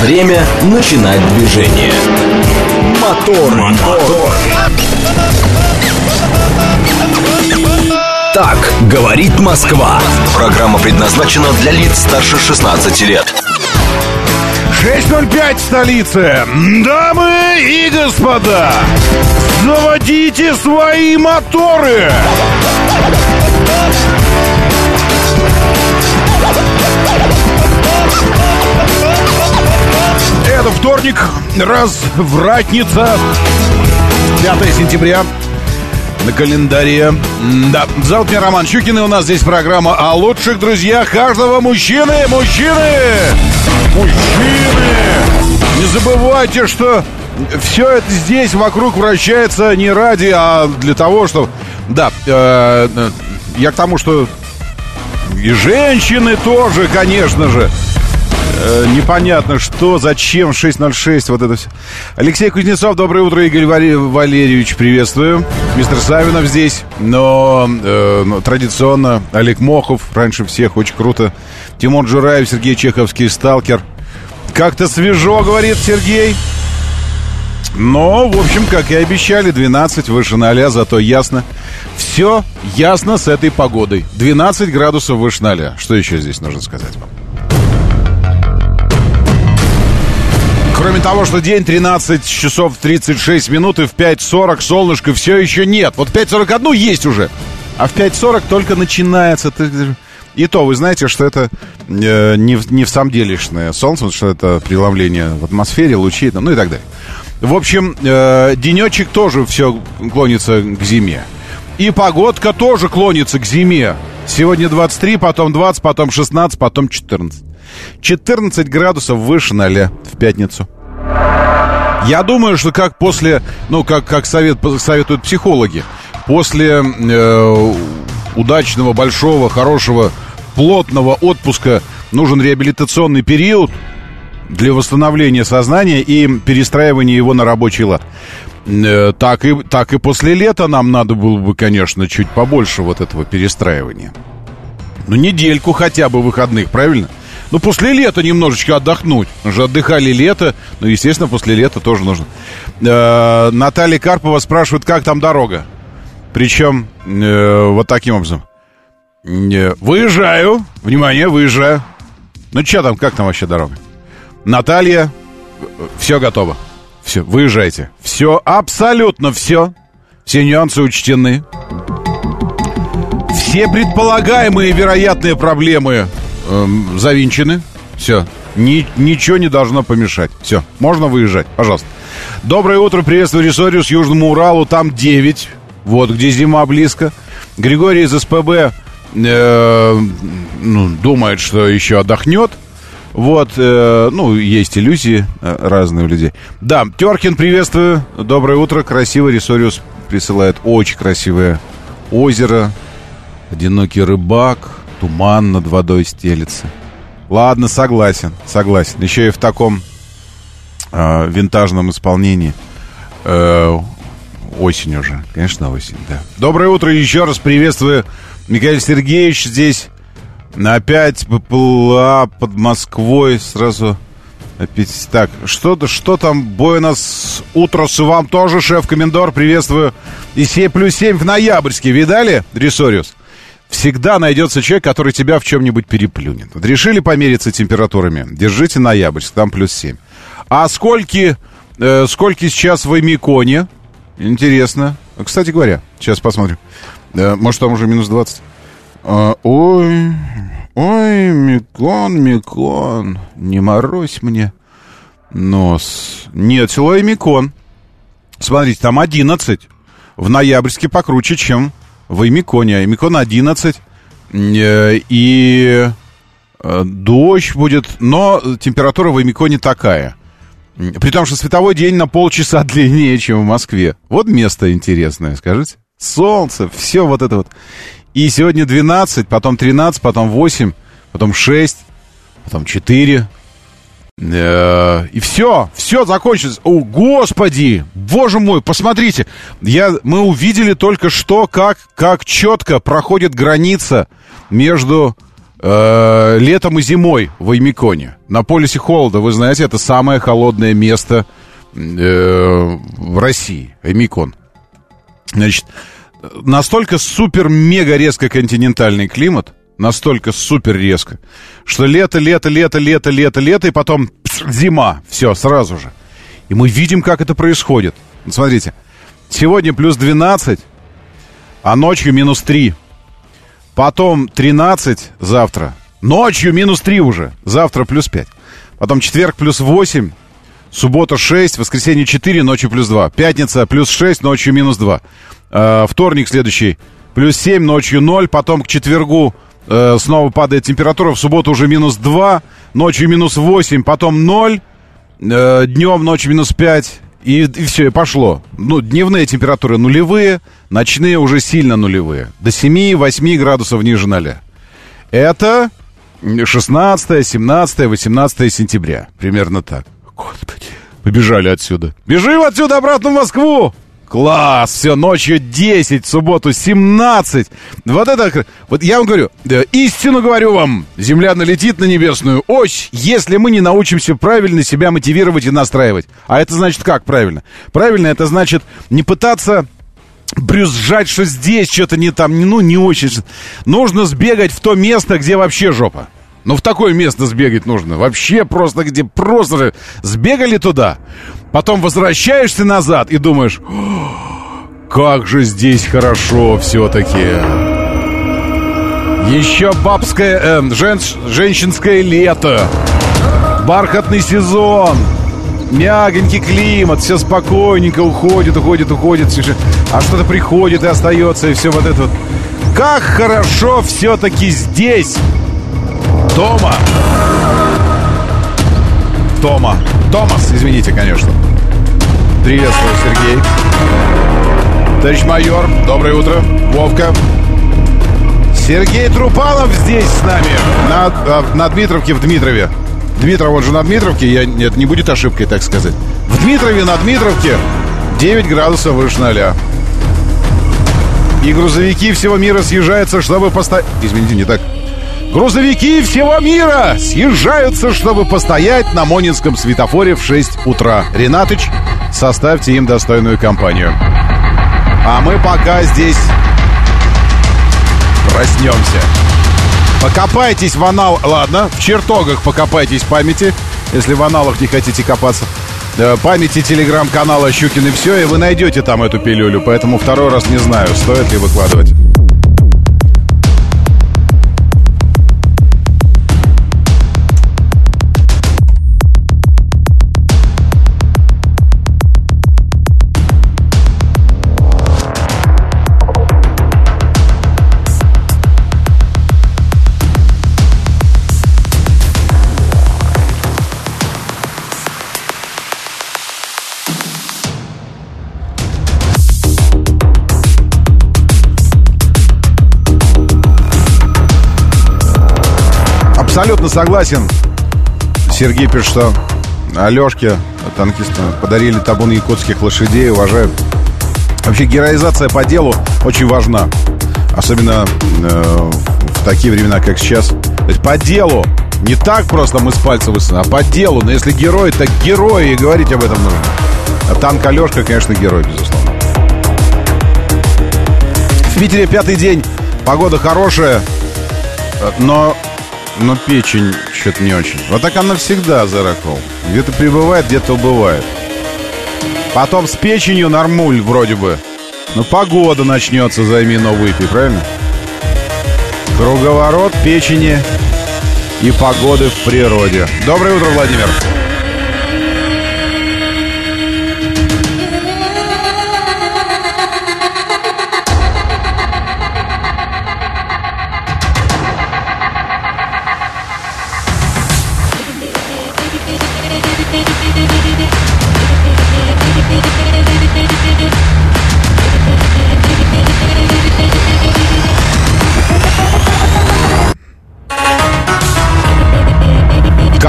Время начинать движение. Мотор, мотор. Так говорит Москва. Программа предназначена для лиц старше 16 лет. 6.05 в столице. Дамы и господа, заводите свои моторы. Это вторник, развратница, 5 сентября на календаре. Да, зовут меня Роман Щукин, и у нас здесь программа о лучших друзьях каждого мужчины. Мужчины! Мужчины! Не забывайте, что все это здесь вокруг вращается не ради, а для того, что... Да, э, э я к тому, что и женщины тоже, конечно же. Э, непонятно, что, зачем, 606, вот это все. Алексей Кузнецов, доброе утро, Игорь Валерьевич, приветствую. Мистер Савинов здесь, но, э, но традиционно Олег Мохов, раньше всех, очень круто. Тимон Джураев, Сергей Чеховский, Сталкер. Как-то свежо, говорит Сергей. Но, в общем, как и обещали, 12 выше 0, зато ясно. Все ясно с этой погодой. 12 градусов выше 0. Что еще здесь нужно сказать вам? Кроме того, что день 13 часов 36 минут и в 5.40 солнышко все еще нет. Вот 5.41 есть уже, а в 5.40 только начинается. И то, вы знаете, что это э, не, не в самом делешное солнце, что это преломление в атмосфере, лучи, ну и так далее. В общем, э, денечек тоже все клонится к зиме. И погодка тоже клонится к зиме. Сегодня 23, потом 20, потом 16, потом 14. 14 градусов выше 0 в пятницу. Я думаю, что как после, ну, как, как совет, советуют психологи, после э, удачного, большого, хорошего, плотного отпуска нужен реабилитационный период для восстановления сознания и перестраивания его на рабочий лад. Э, так, и, так и после лета нам надо было бы, конечно, чуть побольше вот этого перестраивания. Ну, недельку хотя бы выходных, правильно? Ну, после лета немножечко отдохнуть. Мы же отдыхали лето. Ну, естественно, после лета тоже нужно. Э, Наталья Карпова спрашивает, как там дорога. Причем э, вот таким образом. Э, выезжаю. Внимание, выезжаю. Ну, что там, как там вообще дорога? Наталья, все готово. Все, выезжайте. Все, абсолютно все. Все нюансы учтены. Все предполагаемые вероятные проблемы эм, завинчены. Все. Ни, ничего не должно помешать. Все. Можно выезжать. Пожалуйста. Доброе утро. Приветствую Ресориус Южному Уралу. Там 9. Вот где зима близко. Григорий из СПБ э, ну, думает, что еще отдохнет. Вот, э, ну, есть иллюзии э, разные у людей. Да, Теркин, приветствую. Доброе утро. Красивый Ресориус присылает очень красивое озеро. Одинокий рыбак туман над водой стелится. Ладно, согласен, согласен. Еще и в таком э, винтажном исполнении. Э, осень уже, конечно, осень, да. Доброе утро, еще раз приветствую. Михаил Сергеевич здесь опять поплыла под Москвой сразу. Опять так, что, что там, бой у нас утро с вам тоже, шеф-комендор, приветствую. И 7 плюс 7 в ноябрьске, видали, Ресориус? Всегда найдется человек, который тебя в чем-нибудь переплюнет. Вот решили помериться температурами? Держите ноябрьск, там плюс 7. А скольки, э, скольки сейчас в Эмиконе? Интересно. Кстати говоря, сейчас посмотрим. Э, может, там уже минус 20? А, ой, ой, Микон, Микон, не морозь мне нос. Нет, село Эмикон. Смотрите, там 11. В ноябрьске покруче, чем в Эмиконе. Эмикон 11. Э, и э, дождь будет, но температура в Эмиконе такая. При том, что световой день на полчаса длиннее, чем в Москве. Вот место интересное, скажите. Солнце, все вот это вот. И сегодня 12, потом 13, потом 8, потом 6, потом 4, Э, и все, все закончилось. О, господи, боже мой, посмотрите. Я, мы увидели только что, как, как четко проходит граница между э, летом и зимой в Аймиконе. На полюсе холода, вы знаете, это самое холодное место э, в России, Аймикон. Значит, настолько супер-мега резко континентальный климат, настолько супер резко, что лето, лето, лето, лето, лето, лето, и потом зима, все, сразу же. И мы видим, как это происходит. Смотрите, сегодня плюс 12, а ночью минус 3. Потом 13 завтра. Ночью минус 3 уже. Завтра плюс 5. Потом четверг плюс 8. Суббота 6, воскресенье 4, ночью плюс 2. Пятница плюс 6, ночью минус 2. Э, вторник следующий плюс 7, ночью 0. Потом к четвергу э, снова падает температура. В субботу уже минус 2, ночью минус 8, потом 0. Э, днем, ночью минус 5. И, и все, и пошло. Ну, дневные температуры нулевые, ночные уже сильно нулевые. До 7-8 градусов ниже ноля. Это 16, 17, 18 сентября. Примерно так. Господи, побежали отсюда. Бежим отсюда обратно в Москву! Класс, все, ночью 10, в субботу 17. Вот это, вот я вам говорю, истину говорю вам, земля налетит на небесную ось, если мы не научимся правильно себя мотивировать и настраивать. А это значит как правильно? Правильно, это значит не пытаться брюзжать, что здесь что-то не там, ну, не очень. Нужно сбегать в то место, где вообще жопа. Ну, в такое место сбегать нужно. Вообще просто, где просто сбегали туда. Потом возвращаешься назад и думаешь, как же здесь хорошо все-таки. Еще бабское, э, женш, женщинское лето. Бархатный сезон. Мягенький климат, все спокойненько уходит, уходит, уходит. А что-то приходит и остается, и все вот это вот. Как хорошо все-таки здесь, Тома. Тома. Томас, извините, конечно. Приветствую, Сергей. Товарищ майор, доброе утро. Вовка. Сергей Трупанов здесь с нами. На, а, на Дмитровке в Дмитрове. Дмитров, он же на Дмитровке. Я, это не будет ошибкой, так сказать. В Дмитрове, на Дмитровке 9 градусов выше ноля. И грузовики всего мира съезжаются, чтобы поставить... Извините, не так. Грузовики всего мира съезжаются, чтобы постоять на Монинском светофоре в 6 утра. Ренатыч, составьте им достойную компанию. А мы пока здесь проснемся. Покопайтесь в анал... Ладно, в чертогах покопайтесь памяти, если в аналах не хотите копаться. Э, памяти телеграм-канала Щукин и все, и вы найдете там эту пилюлю. Поэтому второй раз не знаю, стоит ли выкладывать. Абсолютно согласен. Сергей пишет, что Алешке, танкисту, подарили табун якутских лошадей. Уважаю. Вообще героизация по делу очень важна. Особенно э, в такие времена, как сейчас. То есть по делу. Не так просто мы с пальца высунули, а по делу. Но если герой, так герой, и говорить об этом нужно. А танк Алешка, конечно, герой, безусловно. В Питере пятый день. Погода хорошая, но но печень что-то не очень. Вот так она всегда, Заракол. Где-то прибывает, где-то убывает. Потом с печенью нормуль вроде бы. Но погода начнется, займи, но выпей, правильно? Круговорот печени и погоды в природе. Доброе утро, Владимир.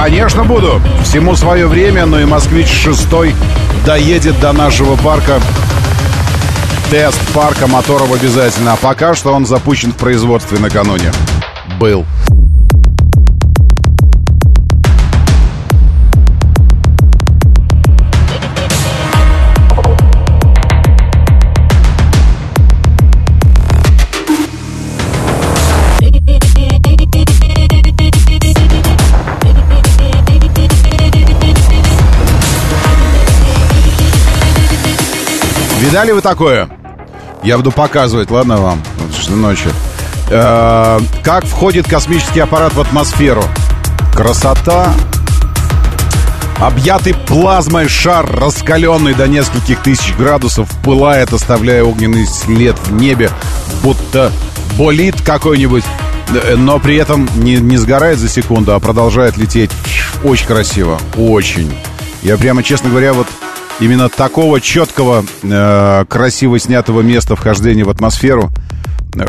Конечно, буду. Всему свое время, но и «Москвич 6» доедет до нашего парка. Тест парка моторов обязательно. А пока что он запущен в производстве накануне. Был. Видали вы такое? Я буду показывать, ладно вам? Вот ночью. Э, как входит космический аппарат в атмосферу? Красота. Объятый плазмой шар, раскаленный до нескольких тысяч градусов, пылает, оставляя огненный след в небе, будто болит какой-нибудь, э, но при этом не, не сгорает за секунду, а продолжает лететь. Очень красиво, очень. Я прямо, честно говоря, вот именно такого четкого, э, красиво снятого места вхождения в атмосферу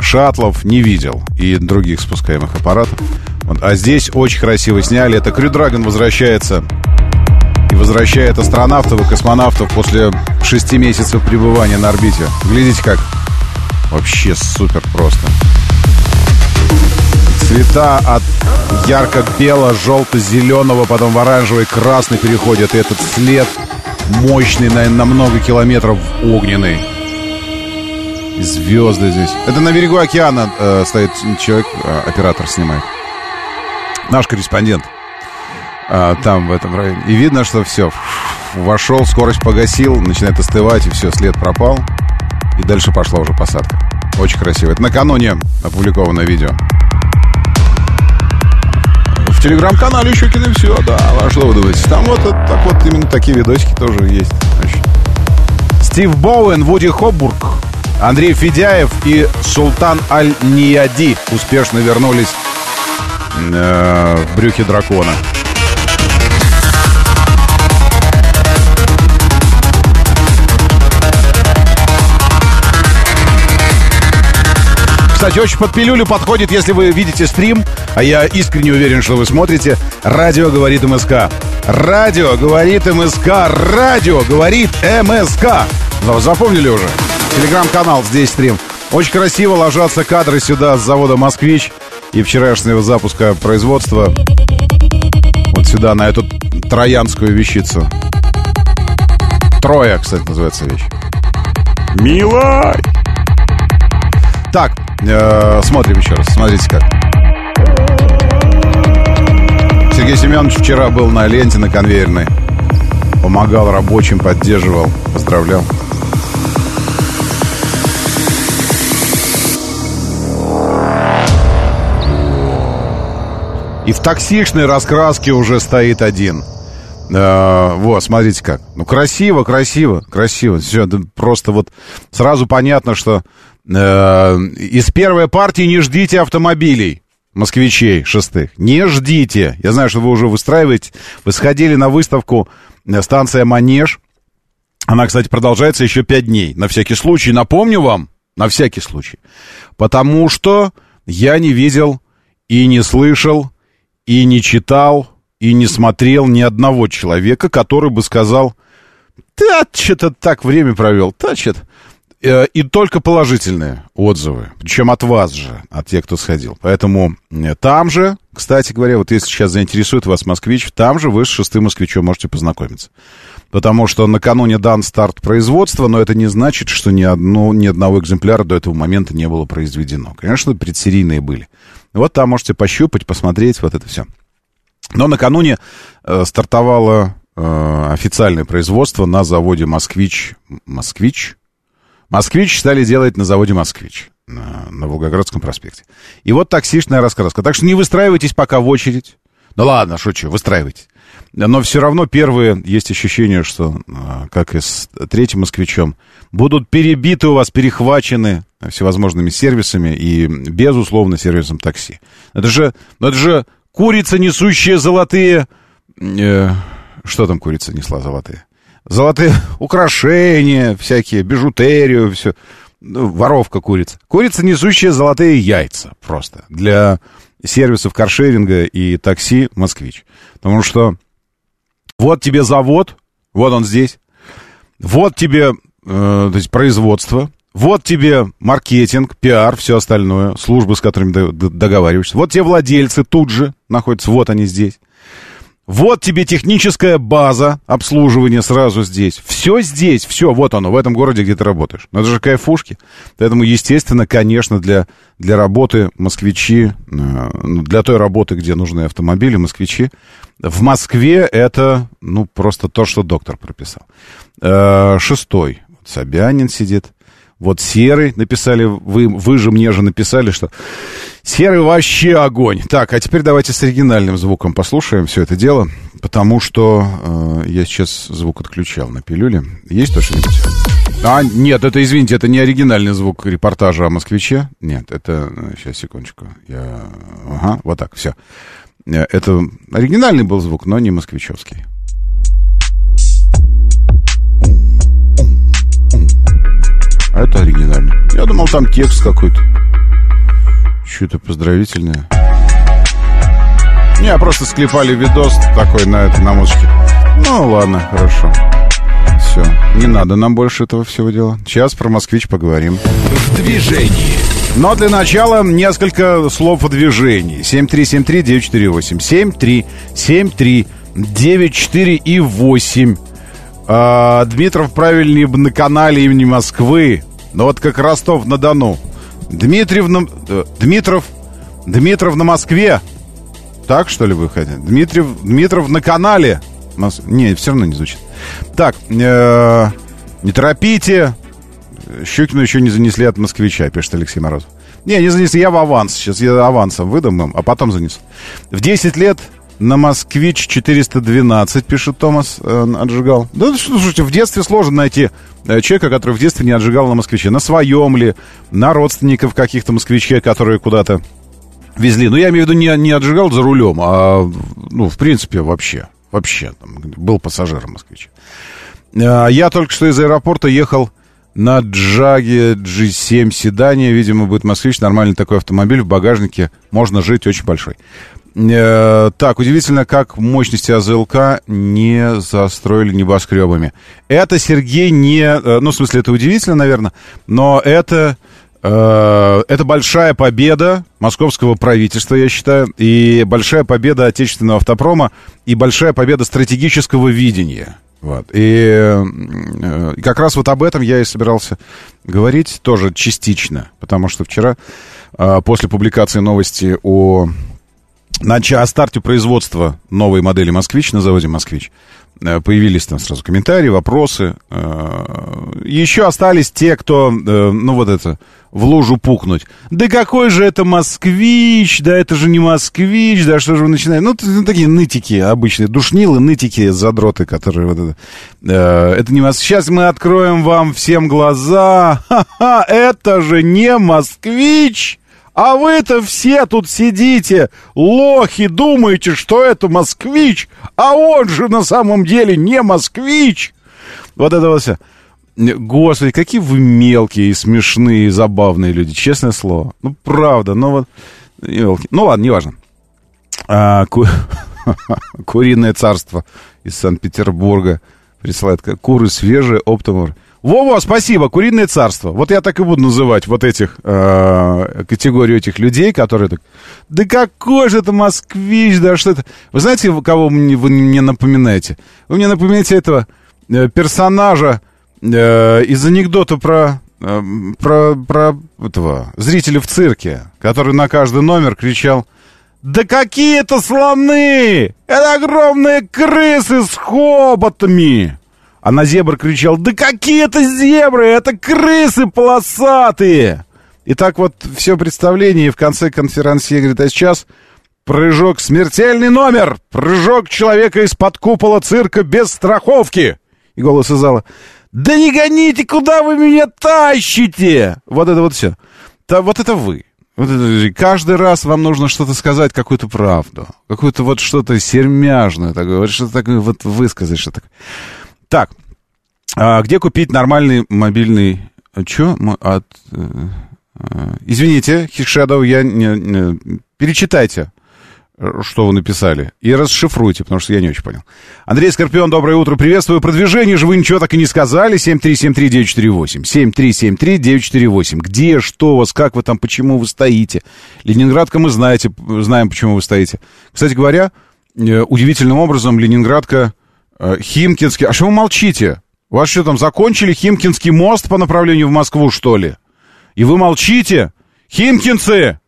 шаттлов не видел и других спускаемых аппаратов. Вот. А здесь очень красиво сняли. Это Крю Драгон возвращается и возвращает астронавтов и космонавтов после шести месяцев пребывания на орбите. Глядите как. Вообще супер просто. Цвета от ярко-бело-желто-зеленого, потом в оранжевый, красный переходят. И этот след мощный, наверное, на много километров огненный. Звезды здесь. Это на берегу океана э, стоит человек, э, оператор снимает. Наш корреспондент. Э, там, в этом районе. И видно, что все. Вошел, скорость погасил, начинает остывать, и все, след пропал. И дальше пошла уже посадка. Очень красиво. Это накануне опубликовано видео. В телеграм-канале Щукин и все, да. А что вы думаете? Там вот так вот именно такие видосики тоже есть. Стив Боуэн, Вуди Хоббург, Андрей Федяев и Султан Аль-Нияди успешно вернулись э, в брюхе дракона. Кстати, очень под пилюлю подходит, если вы видите стрим, а я искренне уверен, что вы смотрите. Радио говорит МСК. Радио говорит МСК. Радио говорит МСК. Запомнили уже? Телеграм-канал, здесь стрим. Очень красиво ложатся кадры сюда с завода «Москвич» и вчерашнего запуска производства. Вот сюда, на эту троянскую вещицу. Троя, кстати, называется вещь. Милай! Так, смотрим еще раз. Смотрите как. Сергей Семенович вчера был на ленте на конвейерной. Помогал рабочим, поддерживал. Поздравлял. И в токсичной раскраске уже стоит один. Э, вот, смотрите как. Ну, красиво, красиво, красиво. Все, просто вот сразу понятно, что Э, из первой партии не ждите автомобилей москвичей шестых. Не ждите. Я знаю, что вы уже выстраиваете. Вы сходили на выставку э, станция Манеж. Она, кстати, продолжается еще пять дней. На всякий случай. Напомню вам, на всякий случай. Потому что я не видел и не слышал, и не читал, и не смотрел ни одного человека, который бы сказал, да, что-то так время провел, что-то. Э, и только положительные отзывы. Причем от вас же, от тех, кто сходил. Поэтому э, там же, кстати говоря, вот если сейчас заинтересует вас москвич, там же вы с шестым москвичом можете познакомиться. Потому что накануне дан старт производства, но это не значит, что ни, одно, ни одного экземпляра до этого момента не было произведено. Конечно, предсерийные были. Вот там можете пощупать, посмотреть, вот это все. Но накануне э, стартовало э, официальное производство на заводе «Москвич». «Москвич»? Москвич стали делать на заводе «Москвич» на, на Волгоградском проспекте. И вот таксишная раскраска. Так что не выстраивайтесь пока в очередь. Ну ладно, шучу, выстраивайтесь. Но все равно первые есть ощущение, что, а, как и с третьим москвичом, будут перебиты у вас, перехвачены всевозможными сервисами и, безусловно, сервисом такси. Это же, это же курица, несущая золотые... Э, что там курица несла золотые? золотые украшения, всякие, бижутерию, все. Ну, воровка курица. Курица, несущая золотые яйца просто для сервисов каршеринга и такси «Москвич». Потому что вот тебе завод, вот он здесь, вот тебе э, то есть производство, вот тебе маркетинг, пиар, все остальное, службы, с которыми договариваешься. Вот те владельцы тут же находятся, вот они здесь. Вот тебе техническая база обслуживания сразу здесь. Все здесь, все, вот оно, в этом городе, где ты работаешь. Но это же кайфушки. Поэтому, естественно, конечно, для, для работы москвичи, э, ну, для той работы, где нужны автомобили, москвичи, в Москве это, ну, просто то, что доктор прописал. Э, шестой. Собянин сидит. Вот Серый написали, вы, вы же мне же написали, что Серый вообще огонь. Так, а теперь давайте с оригинальным звуком послушаем все это дело, потому что э, я сейчас звук отключал на пилюле. Есть то что-нибудь? А, нет, это, извините, это не оригинальный звук репортажа о москвиче. Нет, это... Сейчас, секундочку. Я... Ага, вот так, все. Э, это оригинальный был звук, но не москвичевский. А это оригинальный. Я думал, там текст какой-то. Что-то поздравительное. Не, просто склепали видос такой на это, на музыке. Ну, ладно, хорошо. Все, не надо нам больше этого всего дела. Сейчас про «Москвич» поговорим. В движении. Но для начала несколько слов о движении. 7373948. 7373948 и 8. А, Дмитров правильнее на канале имени Москвы. Но вот как Ростов-на-Дону. Дмитриев на... Э, Дмитров... Дмитров на Москве. Так, что ли, вы хотите? Дмитриев... Дмитров на канале. Мос... Не, все равно не звучит. Так, э, не торопите. Щукину еще не занесли от москвича, пишет Алексей Морозов. Не, не занесли, я в аванс. Сейчас я авансом выдам им, а потом занесу. В 10 лет на «Москвич 412», пишет Томас, э, отжигал. Да, слушайте, в детстве сложно найти э, человека, который в детстве не отжигал на «Москвиче». На своем ли, на родственников каких-то «Москвичей», которые куда-то везли. Ну, я имею в виду, не, не отжигал за рулем, а, ну, в принципе, вообще. Вообще, там, был пассажиром «Москвича». Э, я только что из аэропорта ехал на Джаге G7 седане. Видимо, будет москвич. Нормальный такой автомобиль. В багажнике можно жить очень большой. Э, так, удивительно, как мощности АЗЛК не застроили небоскребами. Это, Сергей, не... Э, ну, в смысле, это удивительно, наверное, но это... Э, это большая победа московского правительства, я считаю, и большая победа отечественного автопрома, и большая победа стратегического видения. Вот. И, и как раз вот об этом я и собирался говорить, тоже частично, потому что вчера, после публикации новости о на о старте производства новой модели «Москвич» на заводе «Москвич» э, появились там сразу комментарии, вопросы. Э, Еще остались те, кто, э, ну вот это, в лужу пукнуть. Да какой же это москвич, да это же не москвич, да что же вы начинаете? Ну, ну такие нытики обычные, душнилы, нытики, задроты, которые вот это. Это не москвич. Сейчас мы откроем вам всем глаза. Ха-ха, это же не москвич! А вы-то все тут сидите, лохи, думаете, что это москвич, а он же на самом деле не москвич. Вот это вот все. Господи, какие вы мелкие смешные забавные люди, честное слово. Ну, правда, ну вот... Мелкие. Ну, ладно, неважно. А, ку... Куриное царство из Санкт-Петербурга присылает. Куры свежие, оптом... Во-во, спасибо, куриное царство. Вот я так и буду называть вот этих, э, категорию этих людей, которые так, да какой же это москвич, да что это. Вы знаете, кого мне, вы мне напоминаете? Вы мне напоминаете этого э, персонажа э, из анекдота про, э, про, про этого зрителя в цирке, который на каждый номер кричал, да какие это слоны! Это огромные крысы с хоботами! А на зебр кричал, да какие это зебры, это крысы полосатые. И так вот все представление, и в конце конференции говорит, а сейчас прыжок, смертельный номер, прыжок человека из-под купола цирка без страховки. И голос из зала, да не гоните, куда вы меня тащите? Вот это вот все. Да, вот это вы. Вот это, каждый раз вам нужно что-то сказать, какую-то правду, какую-то вот что-то сермяжное, такое, что-то такое, вот высказать что-то. Так, а где купить нормальный мобильный... Че? От... Э, э, извините, Хикшедоу, я не. Перечитайте, что вы написали, и расшифруйте, потому что я не очень понял. Андрей Скорпион, доброе утро, приветствую. Продвижение же вы ничего так и не сказали. 7373948. 7373948. Где, что у вас, как вы там, почему вы стоите? Ленинградка мы знаете, знаем, почему вы стоите. Кстати говоря, э, удивительным образом Ленинградка Химкинский. А что вы молчите? Вас что там, закончили Химкинский мост по направлению в Москву, что ли? И вы молчите? Химкинцы!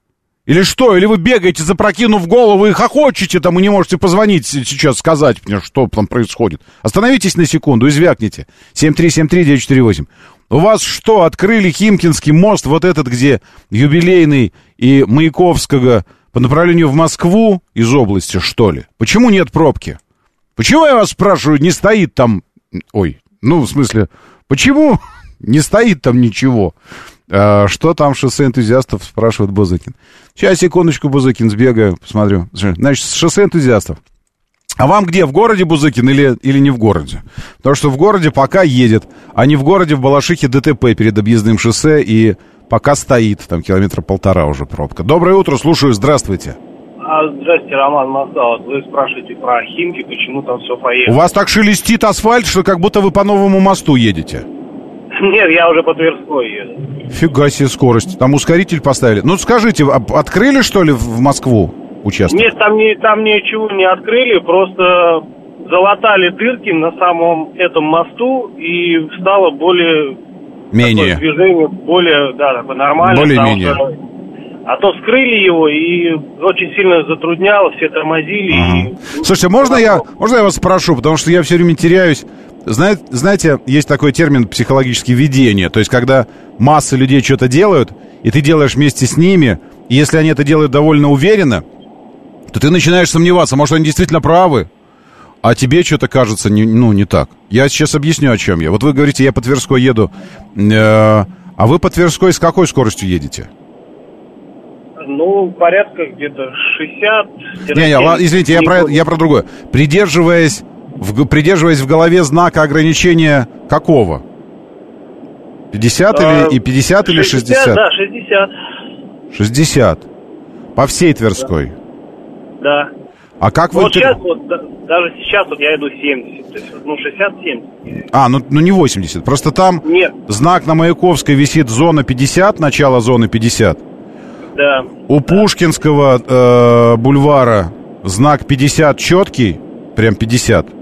Или что? Или вы бегаете, запрокинув голову и хохочете там, и не можете позвонить сейчас, сказать мне, что там происходит. Остановитесь на секунду и звякните. 7373948. У вас что, открыли Химкинский мост, вот этот, где юбилейный и Маяковского по направлению в Москву из области, что ли? Почему нет пробки? Почему, я вас спрашиваю, не стоит там... Ой, ну, в смысле, почему не стоит там ничего? А, что там шоссе энтузиастов, спрашивает Бузыкин. Сейчас, секундочку, Бузыкин, сбегаю, посмотрю. Значит, шоссе энтузиастов. А вам где, в городе Бузыкин или, или не в городе? Потому что в городе пока едет, а не в городе в Балашихе ДТП перед объездным шоссе и пока стоит, там километра полтора уже пробка. Доброе утро, слушаю, здравствуйте. А, здрасте, Роман. Вот вы спрашиваете про Химки, почему там все поехало. У вас так шелестит асфальт, что как будто вы по новому мосту едете. Нет, я уже по Тверской еду. Фига себе скорость. Там ускоритель поставили. Ну, скажите, а открыли, что ли, в Москву участок? Нет, там, не, там ничего не открыли, просто залатали дырки на самом этом мосту и стало более... Менее. Такое движение более, да, такое нормальное. Более-менее. А то скрыли его и очень сильно затрудняло, все тормозили. Ага. И... Слушайте, можно я, можно я вас спрошу, потому что я все время теряюсь. Знаете, знаете, есть такой термин психологическое видение. То есть, когда масса людей что-то делают, и ты делаешь вместе с ними, и если они это делают довольно уверенно, то ты начинаешь сомневаться, может, они действительно правы, а тебе что-то кажется, не, ну, не так. Я сейчас объясню, о чем я. Вот вы говорите, я по Тверской еду, э, а вы по Тверской с какой скоростью едете? Ну, порядка где-то 60... Не, не, извините, я про, я про другое. Придерживаясь в, придерживаясь в голове знака ограничения какого? 50 А, или и 50 или 60? Да, 60. 60. По всей Тверской. Да. А как вы... Вот тр- сейчас, вот, да- даже сейчас вот я иду 70, то есть, ну, 60-70. А, ну, ну не 80. Просто там Нет, знак на Маяковской висит зона 50, начало зоны 50. Да. У Пушкинского э, бульвара знак 50 четкий, прям 50. Да,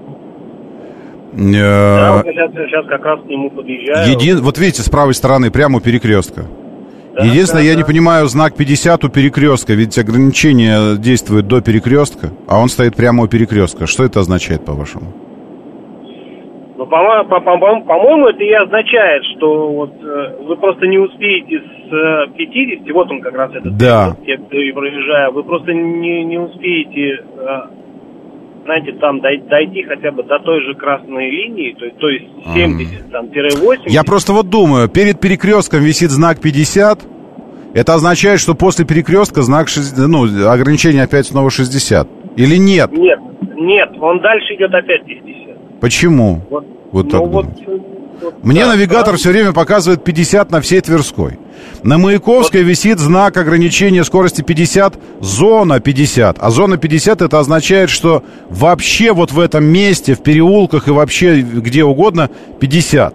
Э, вот я сейчас, сейчас как раз к нему подъезжаю. Един... Вот видите, с правой стороны, прямо у перекрестка. Да, Единственное, да, я да. не понимаю знак 50 у перекрестка, ведь ограничение действует до перекрестка, а он стоит прямо у перекрестка. Что это означает, по-вашему? Ну, по-моему, по- по- по- по-моему, это и означает, что вот э, вы просто не успеете с э, 50, вот он как раз этот, Да. вот, я говорю, проезжаю, вы просто не, не успеете, э, знаете, там дой- дойти хотя бы до той же красной линии, то, есть- то есть 70, там, тире 80. Я просто вот думаю, перед перекрестком висит знак 50, это означает, что после перекрестка знак 60, ну, ограничение опять снова 60. Или нет? Нет, нет, он дальше идет опять 50. Почему? Вот, Вот ну, так вот, вот Мне да, навигатор да. все время показывает 50 на всей Тверской. На Маяковской висит знак ограничения скорости 50, зона 50. А зона 50 это означает, что вообще вот в этом месте, в переулках и вообще где угодно 50.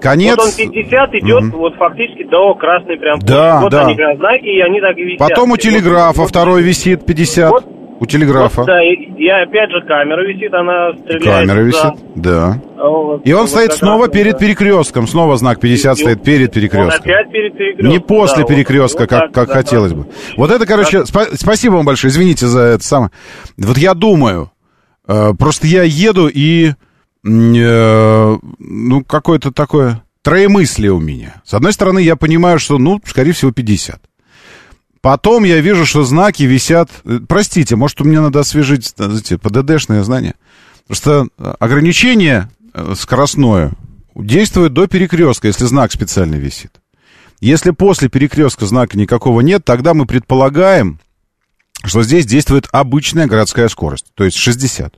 Конец. Вот он 50 идет Мгм. вот фактически до красной прям. Да, вот да. они знаки, и они так и висят. Потом у вот- телеграфа вот- второй висит 50. Вот. У телеграфа. вот, да, и, и опять же камера висит, она стреляет. Камера туда. висит, да. А вот- И он вот стоит снова перед да. перекрестком. Снова знак 50 И стоит перед Он перекрестком. опять перед перекрестком. Не после да, перекрестка, Вот как, так, как да, хотелось да. бы. Вот это, короче, спа- спасибо вам большое, извините за это самое. Вот я думаю, э, просто я еду и, э, ну, какое-то такое троемыслие у меня. С одной стороны, я понимаю, что, ну, скорее всего, 50. Потом я вижу, что знаки висят... э, Простите, может, мне надо освежить э, эти ПДДшные знания. Потому что э, ограничение скоростное действует до перекрестка, если знак специально висит. Если после перекрестка знака никакого нет, тогда мы предполагаем, что здесь действует обычная городская скорость, то есть 60.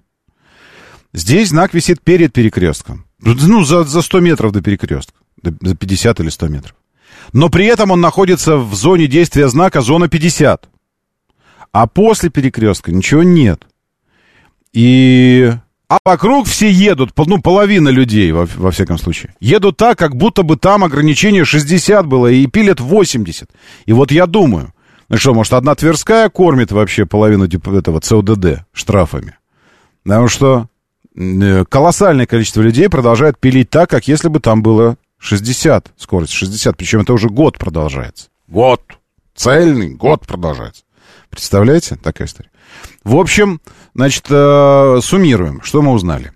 Здесь знак висит перед перекрестком. Ну, за, за 100 метров до перекрестка. до- За 50 или 100 метров. Но при этом он находится в зоне действия знака зона 50. А после перекрестка ничего нет. И... А вокруг все едут, ну, половина людей, во, во всяком случае. Едут так, как будто бы там ограничение 60 было, и пилят 80. И вот я думаю, ну что, может, одна Тверская кормит вообще половину этого ЦОДД штрафами? Потому что э, колоссальное количество людей продолжает пилить так, как если бы там было 60, скорость 60. Причем это уже год продолжается. Год. Цельный год продолжается. Представляете? Такая история. В общем, значит, э, суммируем. Что мы узнали?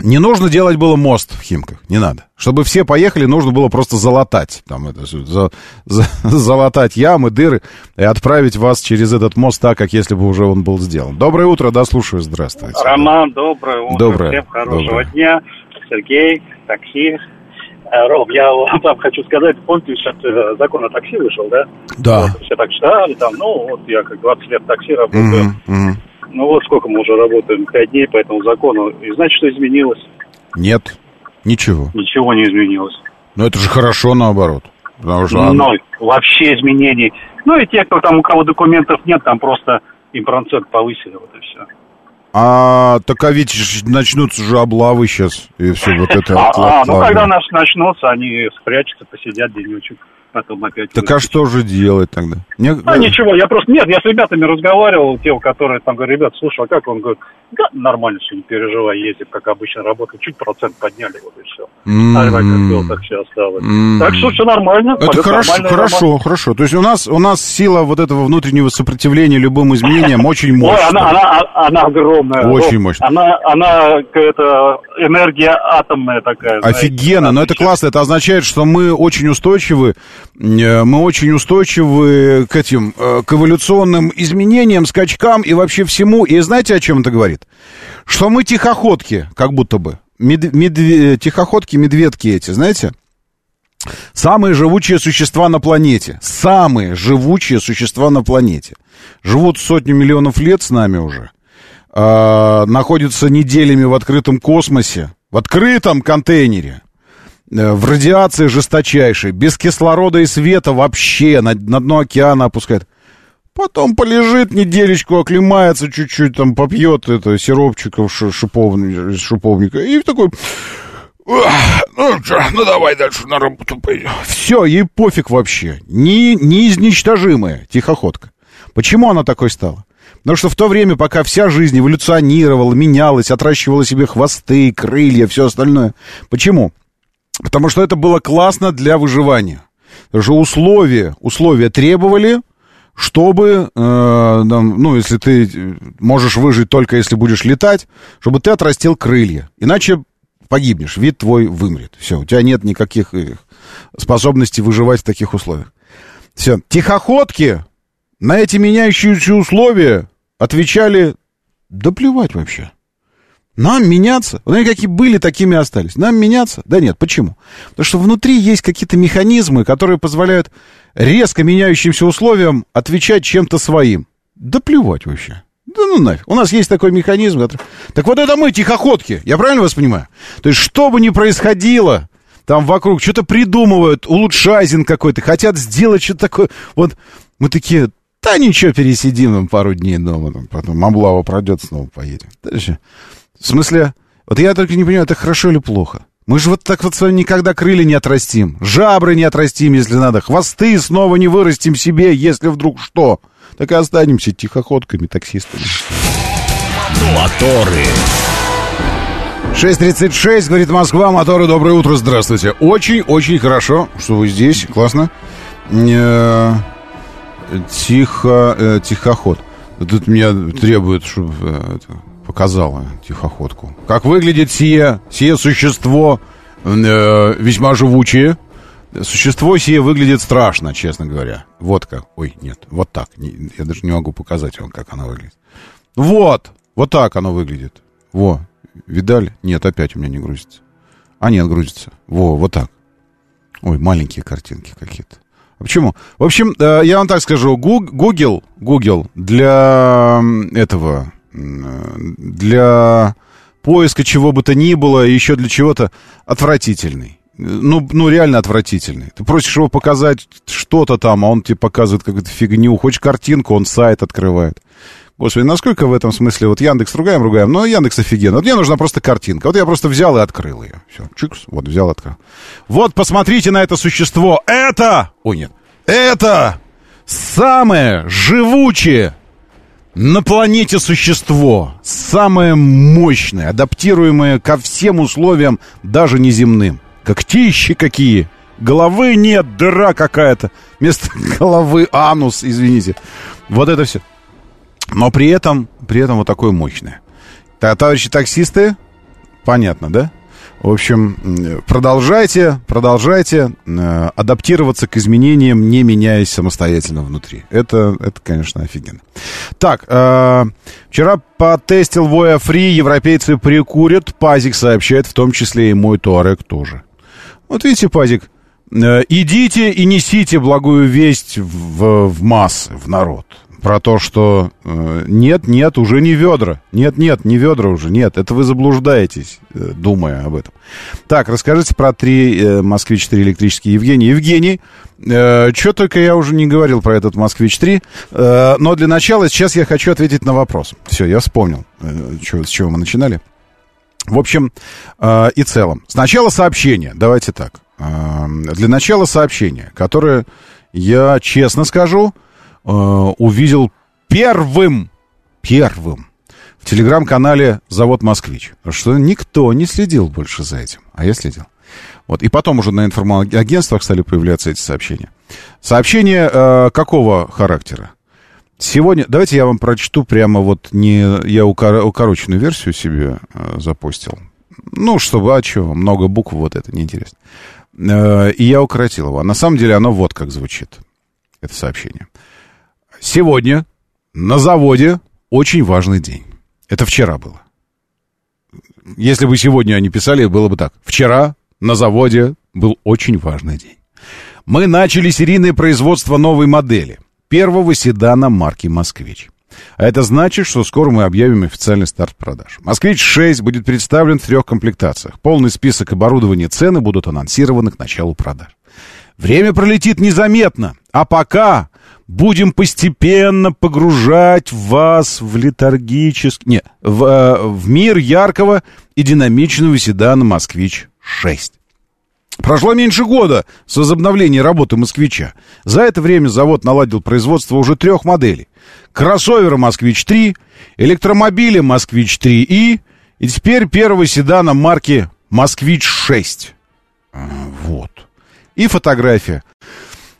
Не нужно делать было мост в Химках, не надо. Чтобы все поехали, нужно было просто залатать. Там это, за, за, залатать ямы, дыры и отправить вас через этот мост так, как если бы уже он был сделан. Доброе утро, да, слушаю, здравствуйте. Роман, доброе утро. Доброе. Всем хорошего доброе. дня. Сергей, такси. Э, Ром, я вам хочу сказать, помните, сейчас э, закон о такси вышел, да? Да. Вот, все так читали, там, ну, вот я как 20 лет такси работаю. Мгм, мгм. Ну вот сколько мы уже работаем, 5 дней по этому закону. И знаете, что изменилось? Нет, ничего. Ничего не изменилось. Но это же хорошо наоборот. Потому что... Ноль. Вообще изменений. Ну и те, кто там, у кого документов нет, там просто им процент повысили, вот и все. А, так а ведь начнутся же облавы сейчас, и все вот это. А, а, ну когда наш начнутся, они спрячутся, посидят денечек, потом опять... Так а что же делать тогда? Не- А ничего, я просто... Нет, я с ребятами разговаривал, те, которые там говорят, ребят, слушай, а как? Он говорит, да, нормально все, не переживай, ездим, как обычно работаем, чуть процент подняли, вот и все. М, А как было, так все осталось. М. Так что все нормально. Это хорошо, хорошо, Роман. хорошо. То есть у нас, у нас сила вот этого внутреннего сопротивления любым изменениям очень Ой, мощная. она, она, она огромная. Очень мощная. Она, она какая-то энергия атомная такая. знаете, Офигенно, но это классно, это означает, что мы очень устойчивы, э, мы очень устойчивы к этим, э, к эволюционным изменениям, скачкам и вообще всему. И знаете, о чем это говорит? Что мы тихоходки, как будто бы. Мед- медве- тихоходки, медведки эти, знаете? Самые живучие существа на планете. Самые живучие существа на планете. Живут сотню миллионов лет с нами уже. А, находятся неделями в открытом космосе. В открытом контейнере. Э, В радиации жесточайшей. Без кислорода и света вообще. На, на дно океана опускает. Потом полежит неделечку, оклемается чуть-чуть, там попьет это сиропчиков ши- шиповни- из шиповника. И такой... «Ах, Ну, чё, ну давай дальше на работу пойдем. Все, ей пофиг вообще. Не, неизничтожимая тихоходка. Почему она такой стала? Потому что в то время, пока вся жизнь эволюционировала, менялась, отращивала себе хвосты, крылья, все остальное. Почему? Потому что это было классно для выживания. Что условия, условия требовали, чтобы, э, ну, если ты э, можешь выжить только если будешь летать, чтобы ты отрастил крылья. Иначе погибнешь, вид твой вымрет. Все, у тебя нет никаких э, способностей выживать в таких условиях. Все, тихоходки на эти меняющиеся условия отвечали, да плевать вообще. Нам меняться? Вот они какие были, такими остались. Нам меняться? Да нет, почему? Потому что внутри есть какие-то механизмы, которые позволяют резко меняющимся условиям отвечать чем-то своим. Да плевать вообще. Да ну нафиг. У нас есть такой механизм. Так вот это мы, тихоходки. Я правильно вас понимаю? То есть, что бы ни происходило, там вокруг что-то придумывают, улучшайзинг какой-то, хотят сделать что-то такое. Вот мы такие, да ничего, пересидим там пару дней дома, там, потом облава пройдет, снова поедем. Дальше. В смысле, вот я только не понимаю, это хорошо или плохо? Мы же вот так вот с вами никогда крылья не отрастим, жабры не отрастим, если надо, хвосты снова не вырастим себе, если вдруг что. Так и останемся тихоходками, таксистами. Моторы. 6.36, говорит Москва, моторы, доброе утро, здравствуйте. Очень-очень хорошо, что вы здесь, классно. Э, Тихо, э, тихоход. Тут меня требует, чтобы э, показала тихоходку. Как выглядит сие, сие существо э, весьма живучее. Существо сие выглядит страшно, честно говоря. Вот как. Ой, нет, вот так. Не- я даже не могу показать вам, как оно выглядит. Вот, вот так оно выглядит. Во, видали? Нет, опять у меня не грузится. А нет, грузится. Во, вот так. Ой, маленькие картинки какие-то. А Почему? В общем, э, я вам так скажу, Google, Google для этого, для поиска чего бы то ни было, и еще для чего-то отвратительный. Ну, ну, реально отвратительный. Ты просишь его показать что-то там, а он тебе показывает какую-то фигню. Хочешь картинку, он сайт открывает. Господи, насколько в этом смысле, вот Яндекс ругаем, ругаем, но Яндекс офигенно. Вот мне нужна просто картинка. Вот я просто взял и открыл ее. Все, чикс, вот взял, открыл. Вот посмотрите на это существо. Это, ой, нет, это самое живучее на планете существо. Самое мощное, адаптируемое ко всем условиям, даже неземным. Когтищи какие, головы нет, дыра какая-то. Вместо головы анус, извините. Вот это все. Но при этом, при этом вот такое мощное. Товарищи таксисты, понятно, да? В общем, продолжайте, продолжайте э, адаптироваться к изменениям, не меняясь самостоятельно внутри. Это, это конечно, офигенно. Так, э, вчера потестил Voya Free, европейцы прикурят. Пазик сообщает, в том числе и мой Туарек тоже. Вот видите, Пазик, э, идите и несите благую весть в, в массы, в народ про то, что э, нет, нет, уже не ведра. Нет, нет, не ведра уже, нет. Это вы заблуждаетесь, э, думая об этом. Так, расскажите про три э, «Москвич-3» электрические. Евгений, Евгений, э, что только я уже не говорил про этот «Москвич-3». Э, но для начала сейчас я хочу ответить на вопрос. Все, я вспомнил, э, чё, с чего мы начинали. В общем э, и целом. Сначала сообщение, давайте так. Э, для начала сообщение, которое, я честно скажу, э, увидел первым, первым в телеграм-канале «Завод Москвич». Что никто не следил больше за этим, а я следил. Вот. И потом уже на информагентствах стали появляться эти сообщения. Сообщения э, какого характера? Сегодня, давайте я вам прочту прямо вот не, я укор, укороченную версию себе э, запустил. Ну, чтобы, а что, много букв, вот это неинтересно. Э, и я укоротил его. А на самом деле оно вот как звучит, это сообщение. Сегодня на заводе очень важный день. Это вчера было. Если бы сегодня они писали, было бы так. Вчера на заводе был очень важный день. Мы начали серийное производство новой модели. Первого седана марки «Москвич». А это значит, что скоро мы объявим официальный старт продаж. «Москвич-6» будет представлен в трех комплектациях. Полный список оборудования цены будут анонсированы к началу продаж. Время пролетит незаметно, а пока будем постепенно погружать вас в летаргический... Не, в, э, в мир яркого и динамичного седана «Москвич-6». Прошло меньше года с возобновления работы «Москвича». За это время завод наладил производство уже трех моделей. Кроссовера «Москвич-3», электромобиля «Москвич-3И» и теперь первого седана марки «Москвич-6». Вот. И фотография.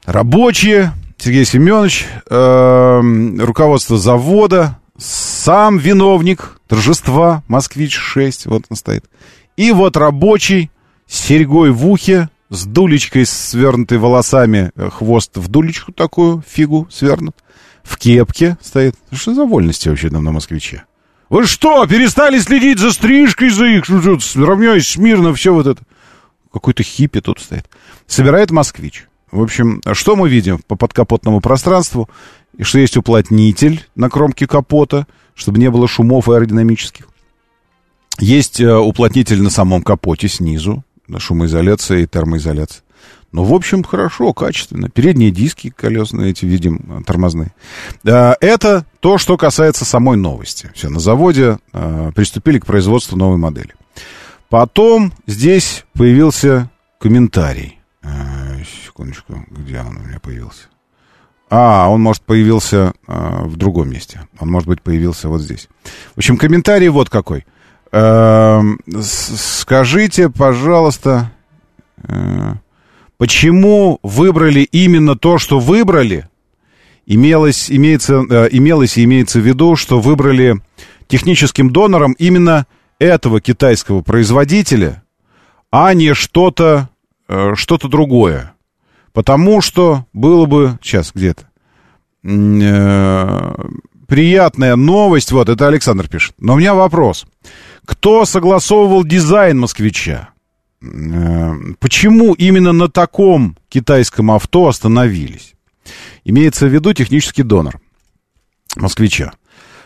Рабочие, Сергей Семенович, э, руководство завода, сам виновник торжества «Москвич-6», вот он стоит. И вот рабочий с серьгой в ухе, с дулечкой, свернутой волосами, э, хвост в дулечку такую, фигу свернут, в кепке стоит. Что за вольности вообще там на «Москвиче»? Вы что, перестали следить за стрижкой, за их? Равняясь смирно, все вот это. Какой-то хиппи тут стоит. Собирает «Москвич». В общем, что мы видим по подкапотному пространству? И что есть уплотнитель на кромке капота, чтобы не было шумов аэродинамических. Есть э, уплотнитель на самом капоте снизу, шумоизоляция и термоизоляция. Ну, в общем, хорошо, качественно. Передние диски колесные эти видим, э, тормозные. Э, это то, что касается самой новости. Все, на заводе приступили к производству новой модели. Потом здесь появился комментарий секундочку, где он у меня появился? А, он, может, появился э, в другом месте. Он, может быть, появился вот здесь. В общем, комментарий вот какой. Э, скажите, пожалуйста, э, почему выбрали именно то, что выбрали? Имелось, имеется, э, имелось и имеется в виду, что выбрали техническим донором именно этого китайского производителя, а не что-то э, что-то другое. Потому что было бы... Сейчас, где-то. Э, приятная новость. Вот, это Александр пишет. Но у меня вопрос. Кто согласовывал дизайн москвича? Э, почему именно на таком китайском авто остановились? Имеется в виду технический донор москвича.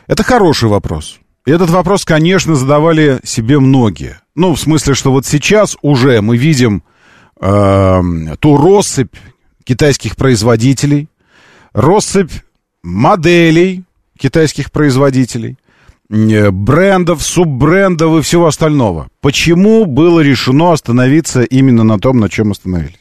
Это хороший вопрос. И этот вопрос, конечно, задавали себе многие. Ну, в смысле, что вот сейчас уже мы видим э, ту россыпь китайских производителей, россыпь моделей китайских производителей, э, брендов, суббрендов и всего остального. Почему было решено остановиться именно на том, на чем остановились?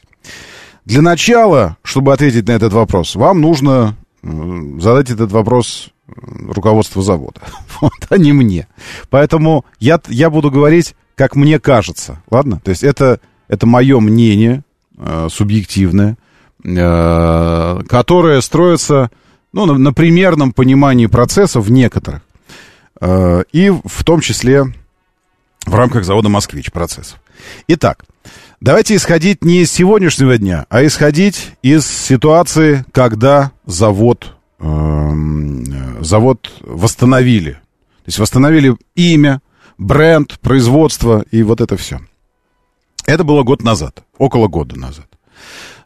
Для начала, чтобы ответить на этот вопрос, вам нужно задать этот вопрос руководству завода, вот, а не мне. Поэтому я, я буду говорить, как мне кажется, ладно? То есть это это мое мнение, э, субъективное, э, которое строится ну, на, на примерном понимании процессов некоторых. Э, и в том числе в рамках завода «Москвич» процессов. Итак, давайте исходить не из сегодняшнего дня, а исходить из ситуации, когда завод, э, завод восстановили. То есть восстановили имя, бренд, производство и вот это все. Это было год назад, около года назад.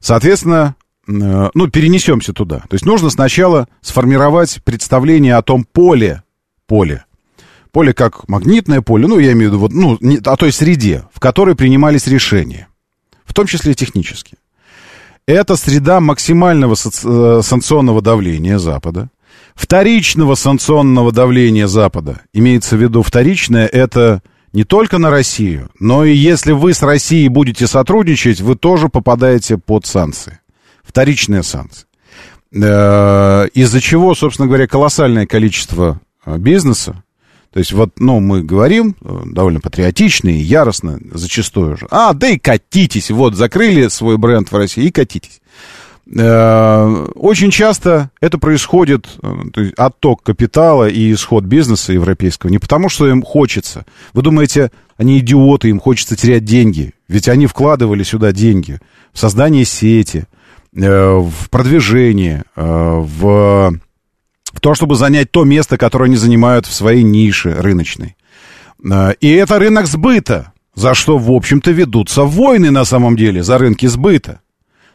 Соответственно, э, ну, перенесемся туда. То есть нужно сначала сформировать представление о том поле, поле, поле как магнитное поле, ну, я имею в виду, вот, ну, не, о той среде, в которой принимались решения, в том числе технически. Это среда максимального э, санкционного давления Запада, вторичного санкционного давления Запада. Имеется в виду вторичное, это не только на Россию, но и если вы с Россией будете сотрудничать, вы тоже попадаете под санкции. Вторичные санкции. Э, из-за чего, собственно говоря, колоссальное количество э, бизнеса, то есть вот, ну, мы говорим э, довольно патриотично и яростно зачастую же. А, да и катитесь, вот, закрыли свой бренд в России и катитесь. Э, очень часто это происходит, э, есть отток капитала и исход бизнеса европейского не потому, что им хочется. Вы думаете, они идиоты, им хочется терять деньги. Ведь они вкладывали сюда деньги в создание сети, в продвижение, в в то, чтобы занять то место, которое они занимают в своей нише рыночной. Э, и это рынок сбыта, за что, в общем-то, ведутся войны на самом деле, за рынки сбыта.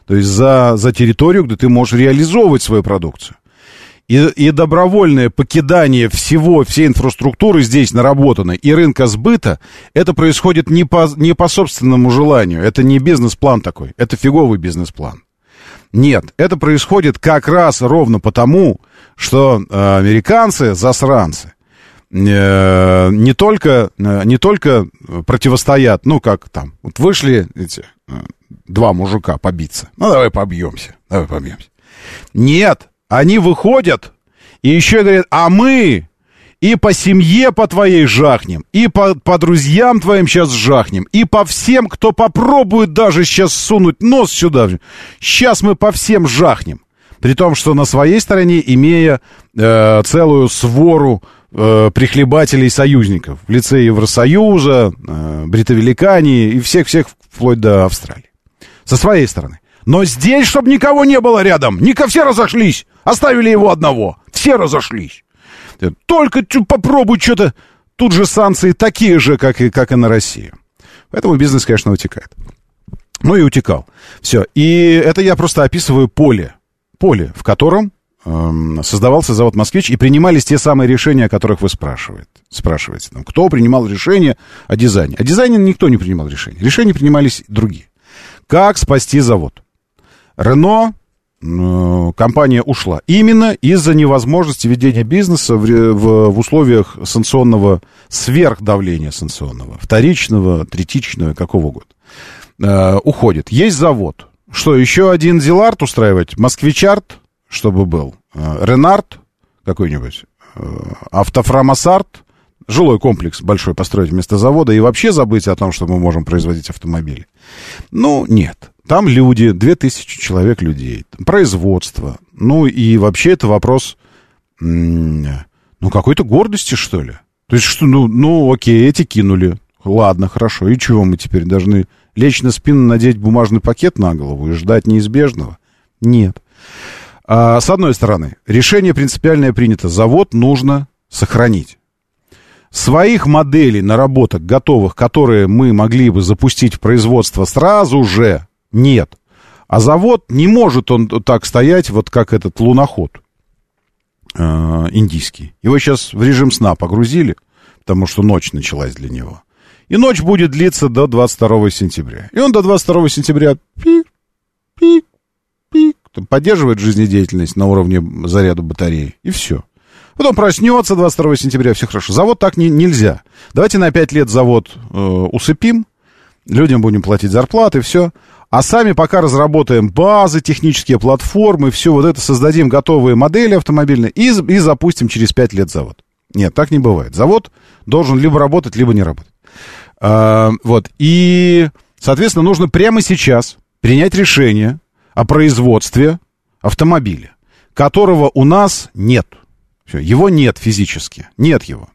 То есть за, за территорию, где ты можешь реализовывать свою продукцию. И, и добровольное покидание всего, всей инфраструктуры здесь наработанной и рынка сбыта, это происходит не по, не по собственному желанию. Это не бизнес-план такой, это фиговый бизнес-план. Нет, это происходит как раз ровно потому, что э, американцы засранцы э, не только, э, не только противостоят, ну, как там, вот вышли эти э, два мужика побиться. Ну, давай побьемся, давай побьемся. Нет, они выходят и еще говорят, а мы и по семье по твоей жахнем, и по, по друзьям твоим сейчас жахнем, и по всем, кто попробует даже сейчас сунуть нос сюда. Сейчас мы по всем жахнем. При том, что на своей стороне, имея э, целую свору э, прихлебателей союзников в лице Евросоюза, э, Бритовеликании и всех-всех вплоть до Австралии. Со своей стороны. Но здесь, чтобы никого не было рядом, Ника все разошлись. Оставили его одного. Все разошлись. Только попробуй что-то. Тут же санкции такие же, как и, как и на России. Поэтому бизнес, конечно, утекает. Ну и утекал. Все. И это я просто описываю поле. Поле, в котором эм, создавался завод «Москвич», и принимались те самые решения, о которых вы спрашиваете. спрашиваете. Там, кто принимал решение о дизайне? О дизайне никто не принимал решения. Решения принимались другие. Как спасти завод? Рено Э, компания ушла. Именно из-за невозможности ведения бизнеса в, в, в условиях санкционного сверхдавления санкционного, вторичного, третичного, какого угодно. Э, уходит. Есть завод. Что, еще один Зилард устраивать? Москвичард, чтобы был. Э, Ренард какой-нибудь. Э, Автофрамасарт. Жилой комплекс большой построить вместо завода и вообще забыть о том, что мы можем производить автомобили. Ну, нет. Там люди, две тысячи человек людей, производство. Ну и вообще это вопрос, ну, какой-то гордости, что ли. То есть, что, ну, ну, окей, эти кинули. Ладно, хорошо. И чего мы теперь должны лечь на спину, надеть бумажный пакет на голову и ждать неизбежного? Нет. А, с одной стороны, решение принципиальное принято. Завод нужно сохранить. Своих моделей наработок готовых, которые мы могли бы запустить в производство сразу же, нет. А завод не может он так стоять, вот как этот луноход э, индийский. Его сейчас в режим сна погрузили, потому что ночь началась для него. И ночь будет длиться до 22 сентября. И он до 22 сентября пик, пик, пик, поддерживает жизнедеятельность на уровне заряда батареи. И все. Потом проснется 22 сентября, все хорошо. Завод так не, нельзя. Давайте на 5 лет завод э, усыпим, людям будем платить зарплаты, все. А сами пока разработаем базы, технические платформы, все вот это создадим готовые модели автомобильные и, и запустим через 5 лет завод. Нет, так не бывает. Завод должен либо работать, либо не работать. А, вот. И, соответственно, нужно прямо сейчас, принять решение о производстве автомобиля, которого у нас нет. Все, его нет физически, нет его.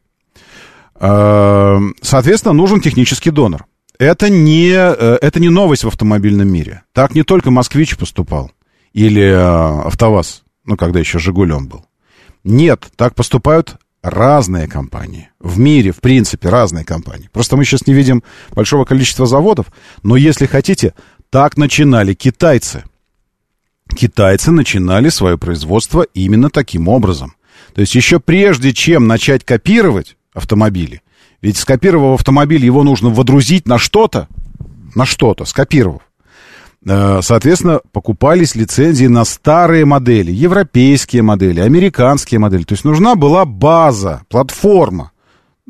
Э, соответственно, нужен технический донор. Это не, э, это не новость в автомобильном мире. Так не только «Москвич» поступал или э, «АвтоВАЗ», ну, когда еще «Жигулем» был. Нет, так поступают разные компании. В мире, в принципе, разные компании. Просто мы сейчас не видим большого количества заводов, но если хотите, так начинали китайцы. Китайцы начинали свое производство именно таким образом. То есть еще прежде, чем начать копировать автомобили, ведь скопировав автомобиль, его нужно водрузить на что-то, на что-то, скопировав. Э, соответственно, покупались лицензии на старые модели, европейские модели, американские модели. То есть нужна была база, платформа,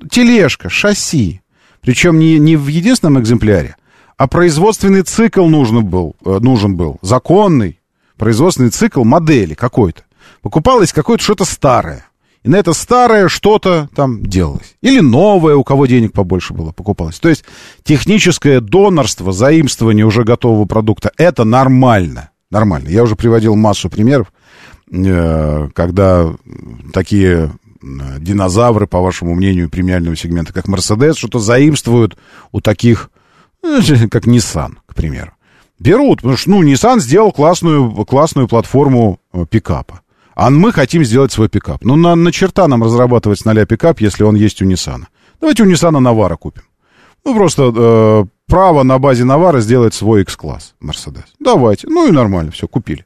тележка, шасси. Причем не, не в единственном экземпляре, а производственный цикл нужен был, э, нужен был, законный производственный цикл модели какой-то. Покупалось какое-то что-то старое. И на это старое что-то там делалось. Или новое, у кого денег побольше было, покупалось. То есть техническое донорство, заимствование уже готового продукта, это нормально. Нормально. Я уже приводил массу примеров, э, когда такие э, динозавры, по вашему мнению, премиального сегмента, как Мерседес, что-то заимствуют у таких, э, как Nissan, к примеру. Берут, потому что, ну, Nissan сделал классную, классную платформу пикапа. А мы хотим сделать свой пикап. Ну, на, на черта нам разрабатывать с нуля пикап, если он есть у Ниссана. Давайте у Ниссана Навара купим. Ну, просто э, право на базе Навара сделать свой X-класс Мерседес. Давайте. Ну и нормально, все, купили.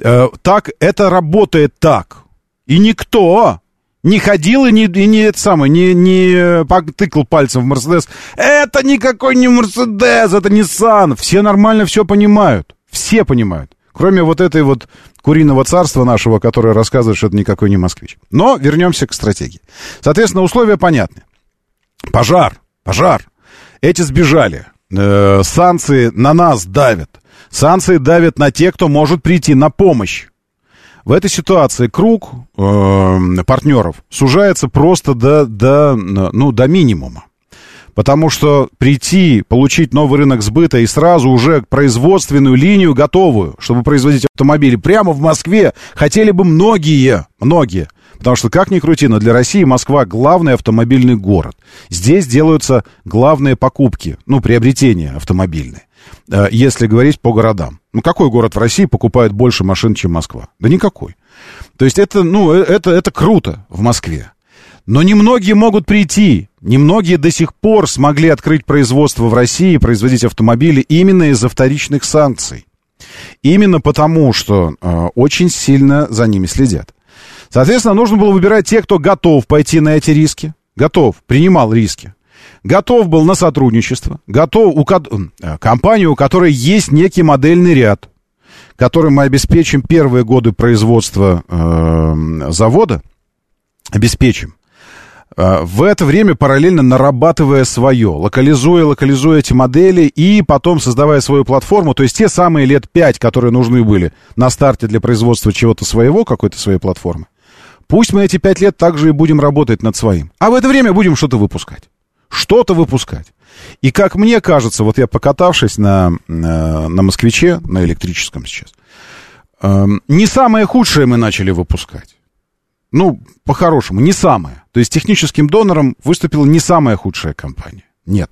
Э, так, это работает так. И никто не ходил и не, и не это самое, не, не потыкал пальцем в Мерседес. Это никакой не Мерседес, это Nissan. Все нормально все понимают. Все понимают. Кроме вот этой вот куриного царства нашего, которое рассказывает, что это никакой не москвич. Но вернемся к стратегии. Соответственно, условия понятны. Пожар, пожар. Эти сбежали. Э, санкции на нас давят. Санкции давят на тех, кто может прийти на помощь. В этой ситуации круг э, партнеров сужается просто до, до, ну, до минимума. Потому что прийти, получить новый рынок сбыта и сразу уже производственную линию готовую, чтобы производить автомобили прямо в Москве, хотели бы многие, многие. Потому что, как ни крути, но для России Москва главный автомобильный город. Здесь делаются главные покупки, ну, приобретения автомобильные, э, если говорить по городам. Ну, какой город в России покупает больше машин, чем Москва? Да никакой. То есть это, ну, э, это, это круто в Москве. Но немногие могут прийти, немногие до сих пор смогли открыть производство в России и производить автомобили именно из-за вторичных санкций. Именно потому, что э, очень сильно за ними следят. Соответственно, нужно было выбирать тех, кто готов пойти на эти риски, готов, принимал риски, готов был на сотрудничество, готов у э, компанию, у которой есть некий модельный ряд, который мы обеспечим первые годы производства э, завода, обеспечим. А, в это время параллельно нарабатывая свое, локализуя, локализуя эти модели и потом создавая свою платформу, то есть те самые лет пять, которые нужны были на старте для производства чего-то своего, какой-то своей платформы. Пусть мы эти пять лет также и будем работать над своим. А в это время будем что-то выпускать. Что-то выпускать. И как мне кажется, вот я покатавшись на, на, на москвиче, на электрическом сейчас, э, не самое худшее мы начали выпускать. Ну, по-хорошему, не самое. То есть техническим донором выступила не самая худшая компания. Нет.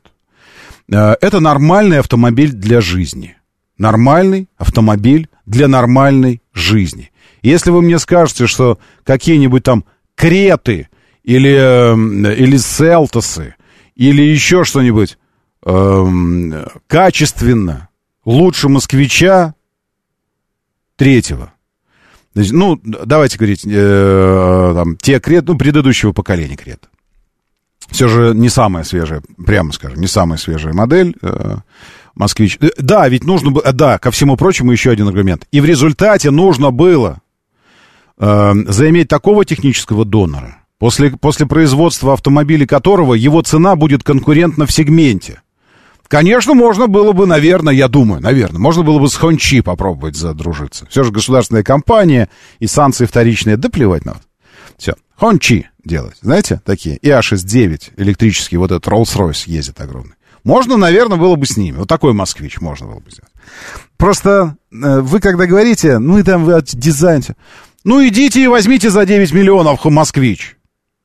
Э, это нормальный автомобиль для жизни. Нормальный автомобиль для нормальной жизни. Если вы мне скажете, что какие-нибудь там креты или, э, или селтосы или еще что-нибудь э, качественно лучше москвича третьего, ну, давайте говорить, э, там, те крет, ну, предыдущего поколения крет. Все же не самая свежая, прямо скажем, не самая свежая модель. Э, Москвич. Э, да, ведь нужно было, да, ко всему прочему еще один аргумент. И в результате нужно было э, заиметь такого технического донора, после, после производства автомобиля которого его цена будет конкурентна в сегменте. Конечно, можно было бы, наверное, я думаю, наверное, можно было бы с Хончи попробовать задружиться. Все же государственная компания и санкции вторичные, да плевать на Все, Хончи делать, знаете, такие. И А69 электрический, вот этот Rolls-Royce ездит огромный. Можно, наверное, было бы с ними. Вот такой москвич можно было бы сделать. Просто э, вы когда говорите, ну и там вы дизайнте, ну идите и возьмите за 9 миллионов москвич.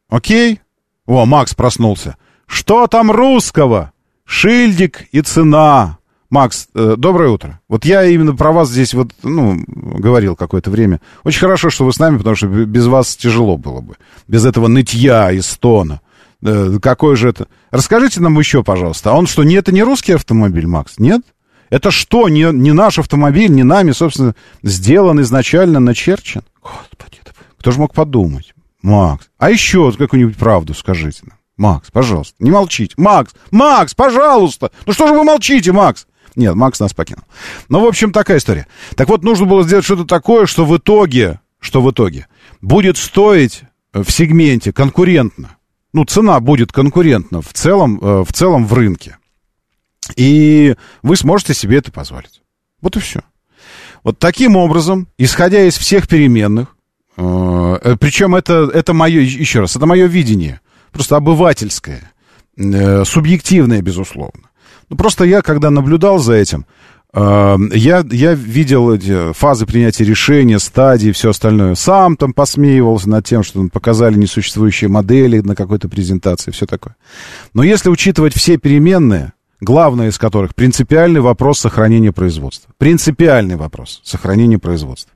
Окей? О, Макс проснулся. Что там русского? Шильдик и цена. Макс, э, доброе утро. Вот я именно про вас здесь вот, ну, говорил какое-то время. Очень хорошо, что вы с нами, потому что без вас тяжело было бы. Без этого нытья и стона. Э, какой же это... Расскажите нам еще, пожалуйста. А он что, не, это не русский автомобиль, Макс? Нет? Это что, не, не наш автомобиль, не нами, собственно, сделан изначально, начерчен? Господи, кто же мог подумать? Макс, а еще какую-нибудь правду скажите нам. Макс, пожалуйста, не молчите. Макс, Макс, пожалуйста. Ну что же вы молчите, Макс? Нет, Макс нас покинул. Ну, в общем, такая история. Так вот, нужно было сделать что-то такое, что в итоге, что в итоге будет стоить в сегменте конкурентно. Ну, цена будет конкурентна в целом, э, в целом в рынке. И вы сможете себе это позволить. Вот и все. Вот таким образом, исходя из всех переменных, э, э причем это, это мое, еще раз, это мое видение, просто обывательское, э, субъективное, безусловно. Ну, просто я, когда наблюдал за этим, э, я, я видел эти фазы принятия решения, стадии все остальное. Сам там посмеивался над тем, что показали несуществующие модели на какой-то презентации, все такое. Но если учитывать все переменные, главное из которых принципиальный вопрос сохранения производства. Принципиальный вопрос сохранения производства.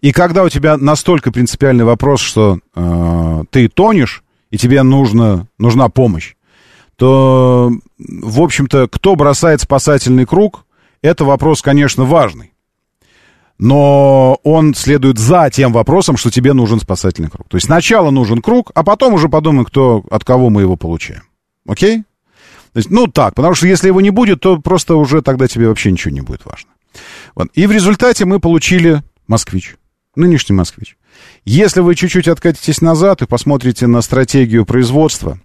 И когда у тебя настолько принципиальный вопрос, что э, ты тонешь, и тебе нужно, нужна помощь, то, в общем-то, кто бросает спасательный круг, это вопрос, конечно, важный. Но он следует за тем вопросом, что тебе нужен спасательный круг. То есть сначала нужен круг, а потом уже подумаем, кто, от кого мы его получаем. Окей? То есть, ну так, потому что если его не будет, то просто уже тогда тебе вообще ничего не будет важно. Вот. И в результате мы получили «Москвич», нынешний «Москвич». Если вы чуть-чуть откатитесь назад и посмотрите на стратегию производства,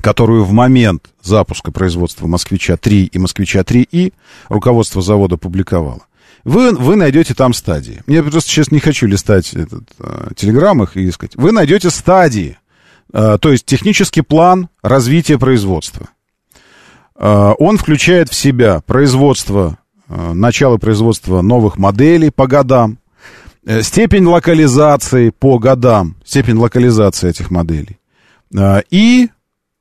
которую в момент запуска производства «Москвича-3» и «Москвича-3И» руководство завода публиковало, вы, вы найдете там стадии. Я просто сейчас не хочу листать этот, э, телеграмм их и искать. Вы найдете стадии, э, то есть технический план развития производства. Э, он включает в себя производство, э, начало производства новых моделей по годам, степень локализации по годам, степень локализации этих моделей. Э, и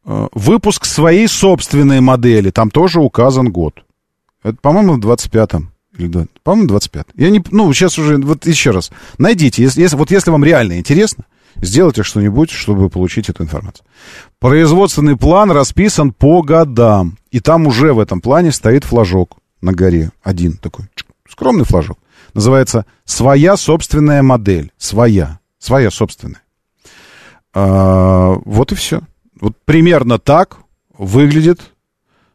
Э, выпуск своей собственной модели. Там тоже указан год. Это, по-моему, в 25-м. Или, да, по-моему, 25 Я не... Ну, сейчас уже... Вот еще раз. Найдите. Если, если, вот если вам реально интересно, сделайте что-нибудь, чтобы получить эту информацию. Производственный план расписан по годам. И там уже в этом плане стоит флажок на горе. Один такой. Скромный флажок. Называется «Своя собственная модель». Своя. Своя собственная. А, вот и все. Вот примерно так выглядит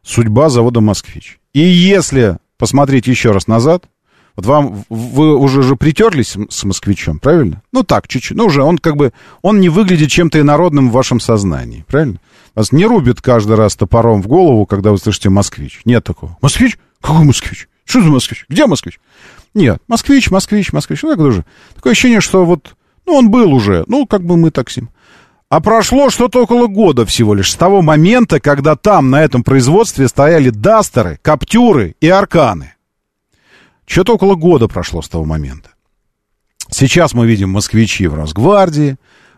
судьба завода «Москвич». И если посмотреть еще раз назад, вот вам, вы уже же притерлись с москвичом, правильно? Ну так, чуть-чуть. Ну уже он как бы, он не выглядит чем-то инородным в вашем сознании, правильно? Вас не рубит каждый раз топором в голову, когда вы слышите «москвич». Нет такого. «Москвич? Какой москвич? Что за москвич? Где москвич?» Нет, москвич, москвич, москвич. Ну, так тоже. Такое ощущение, что вот, ну, он был уже. Ну, как бы мы так с ним. А прошло что-то около года всего лишь, с того момента, когда там, на этом производстве, стояли дастеры, каптюры и арканы. Что-то около года прошло с того момента. Сейчас мы видим москвичи в Росгвардии,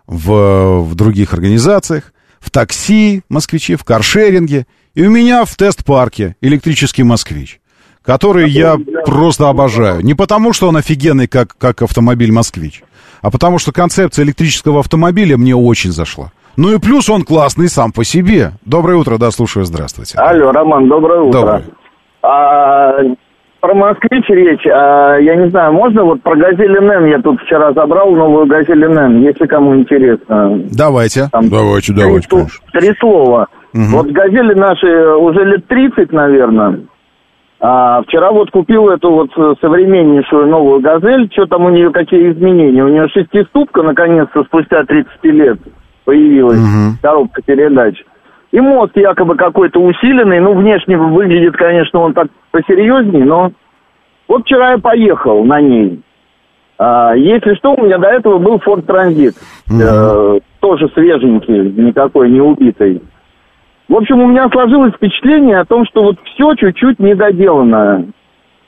в, в других организациях, в такси москвичи, в каршеринге, и у меня в тест-парке электрический москвич, который я просто обожаю. Не потому, что он офигенный, как, как автомобиль москвич, а потому что концепция электрического автомобиля мне очень зашла. Ну и плюс он классный сам по себе. Доброе утро, да, слушаю, здравствуйте. Алло, Роман, доброе утро. Доброе. А, про москвич речь, а, я не знаю, можно вот про «Газель НН» я тут вчера забрал новую «Газель НН», если кому интересно. Давайте. Там давайте, давайте, три, конечно. Три слова. Мгм. Вот «Газели» наши уже лет 30, наверное. А вчера вот купил эту вот э, современнейшую новую «Газель». Что там у нее, какие изменения? У нее шестиступка, наконец-то, спустя 30 лет появилась. Мгм. Коробка передач. И мост якобы какой-то усиленный. Ну, внешне выглядит, конечно, он так посерьезней, но... Вот вчера я поехал на ней. А, если что, у меня до этого был Ford Transit. Мгм. Э, тоже свеженький, никакой не убитый. В общем, у меня сложилось впечатление о том, что вот все чуть-чуть недоделано.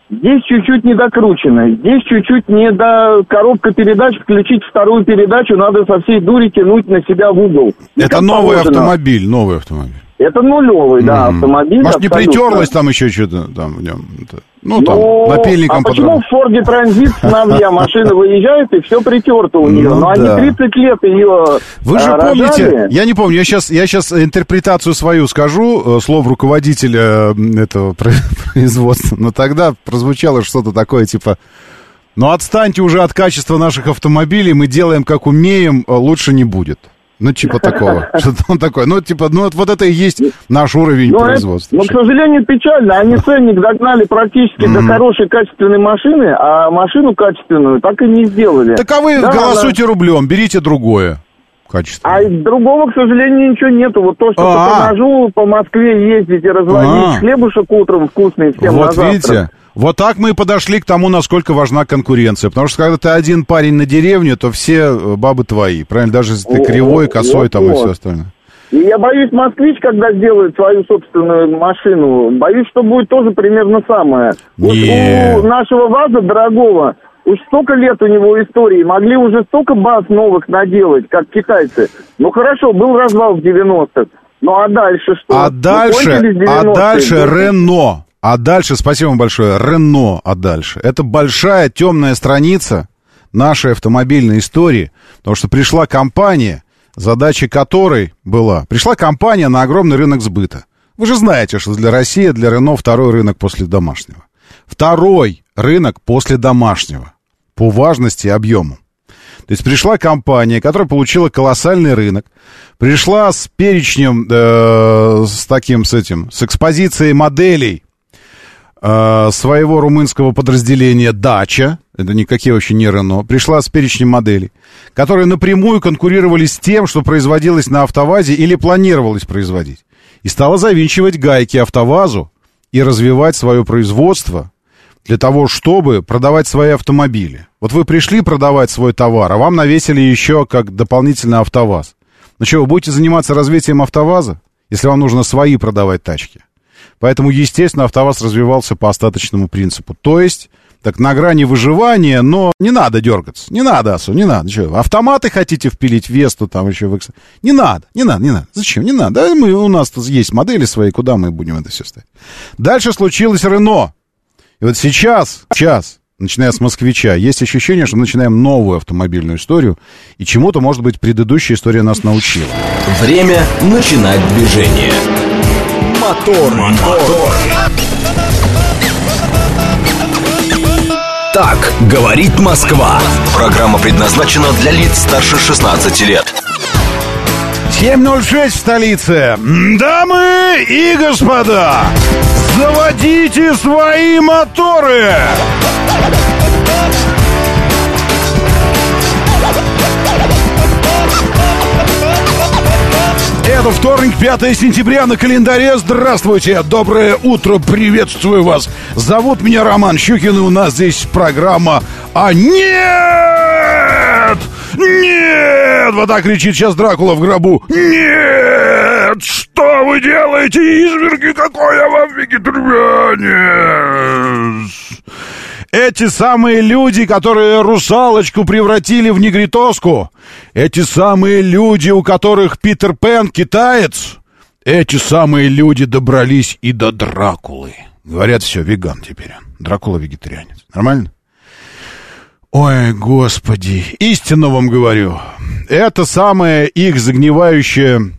Здесь чуть-чуть не докручено, здесь чуть-чуть не до коробка передач, включить вторую передачу, надо со всей дури тянуть на себя в угол. Это новый положено. автомобиль, новый автомобиль. Это нулевый, да, М. автомобиль. Может, не абсолютно. притерлось там еще что-то там в нем? Это- Ну, там, Ну, напильником а почему подрал. в Форде Транзит с Навья машина выезжает и все притерто у нее? Ну Но они да. 30 лет ее Вы же а, помните, рожали. я не помню, я сейчас, я сейчас интерпретацию свою скажу, э, слов руководителя этого про- производства, но тогда прозвучало что-то такое, типа, ну отстаньте уже от качества наших автомобилей, мы делаем как умеем, э, лучше не будет. Ну, типа такого. Что-то он такое. Ну, типа, ну, вот, вот это и есть наш уровень Ну, это- производства. но, к сожалению, печально. Они ценник догнали практически до хорошей качественной машины, а машину качественную так и не сделали. Так а вы Да, голосуйте рублем, берите другое качество. А другого, к сожалению, ничего нету. Вот то, что А. по ножу по Москве ездить и разводить А. хлебушек утром вкусный всем Вот видите, вот так мы и подошли к тому, насколько важна конкуренция. Потому что когда ты один парень на деревне, то все э, бабы твои. Правильно? Даже если ты кривой, косой вот, там и вот. все остальное. И я боюсь, москвич, когда сделает свою собственную машину, боюсь, что будет тоже примерно самое. Вот у нашего ВАЗа дорогого, уж столько лет у него истории, могли уже столько баз новых наделать, как китайцы. Ну хорошо, был развал в 90-х. Ну а дальше что? А Ну, дальше, а 90-е. дальше Рено. А дальше, спасибо вам большое, Рено, а дальше. Это большая темная страница нашей автомобильной истории, потому что пришла компания, задача которой была, пришла компания на огромный рынок сбыта. Вы же знаете, что для России, для Рено второй рынок после домашнего. Второй рынок после домашнего по важности и объему. То есть пришла компания, которая получила колоссальный рынок, пришла с перечнем, э, с таким, с этим, с экспозицией моделей э, своего румынского подразделения «Дача», это никакие вообще не Рено, пришла с перечнем моделей, которые напрямую конкурировали с тем, что производилось на «АвтоВАЗе» или планировалось производить. И стала завинчивать гайки «АвтоВАЗу» и развивать свое производство для того, чтобы продавать свои автомобили. Вот вы пришли продавать свой товар, а вам навесили еще как дополнительно АвтоВАЗ. Ну что, вы будете заниматься развитием АвтоВАЗа, если вам нужно свои продавать тачки? Поэтому, естественно, АвтоВАЗ развивался по остаточному принципу. То есть, так на грани выживания, но не надо дергаться. Не надо, Асу, не надо. Что, автоматы хотите впилить Весту, там еще в? Не надо, не надо, не надо. Зачем? Не надо. Да мы, у нас тут есть модели свои, куда мы будем это все ставить? Дальше случилось Рено. И вот сейчас, сейчас, начиная с москвича, есть ощущение, что мы начинаем новую автомобильную историю, и чему-то, может быть, предыдущая история нас научила. Время начинать движение. Мотор, мотор. Так говорит Москва. Программа предназначена для лиц старше 16 лет. 7.06 в столице. Дамы и господа, заводите свои моторы! Это вторник, 5 сентября на календаре. Здравствуйте, доброе утро, приветствую вас. Зовут меня Роман Щукин, и у нас здесь программа «А нет! Нет!» Вот так кричит сейчас Дракула в гробу. «Нет! Что вы делаете, изверги? Какой я вам вегетарианец!» Эти самые люди, которые русалочку превратили в негритоску, эти самые люди, у которых Питер Пен китаец, эти самые люди добрались и до Дракулы. Говорят, все, веган теперь. Дракула вегетарианец. Нормально? Ой, господи, истинно вам говорю. Это самое их загнивающее,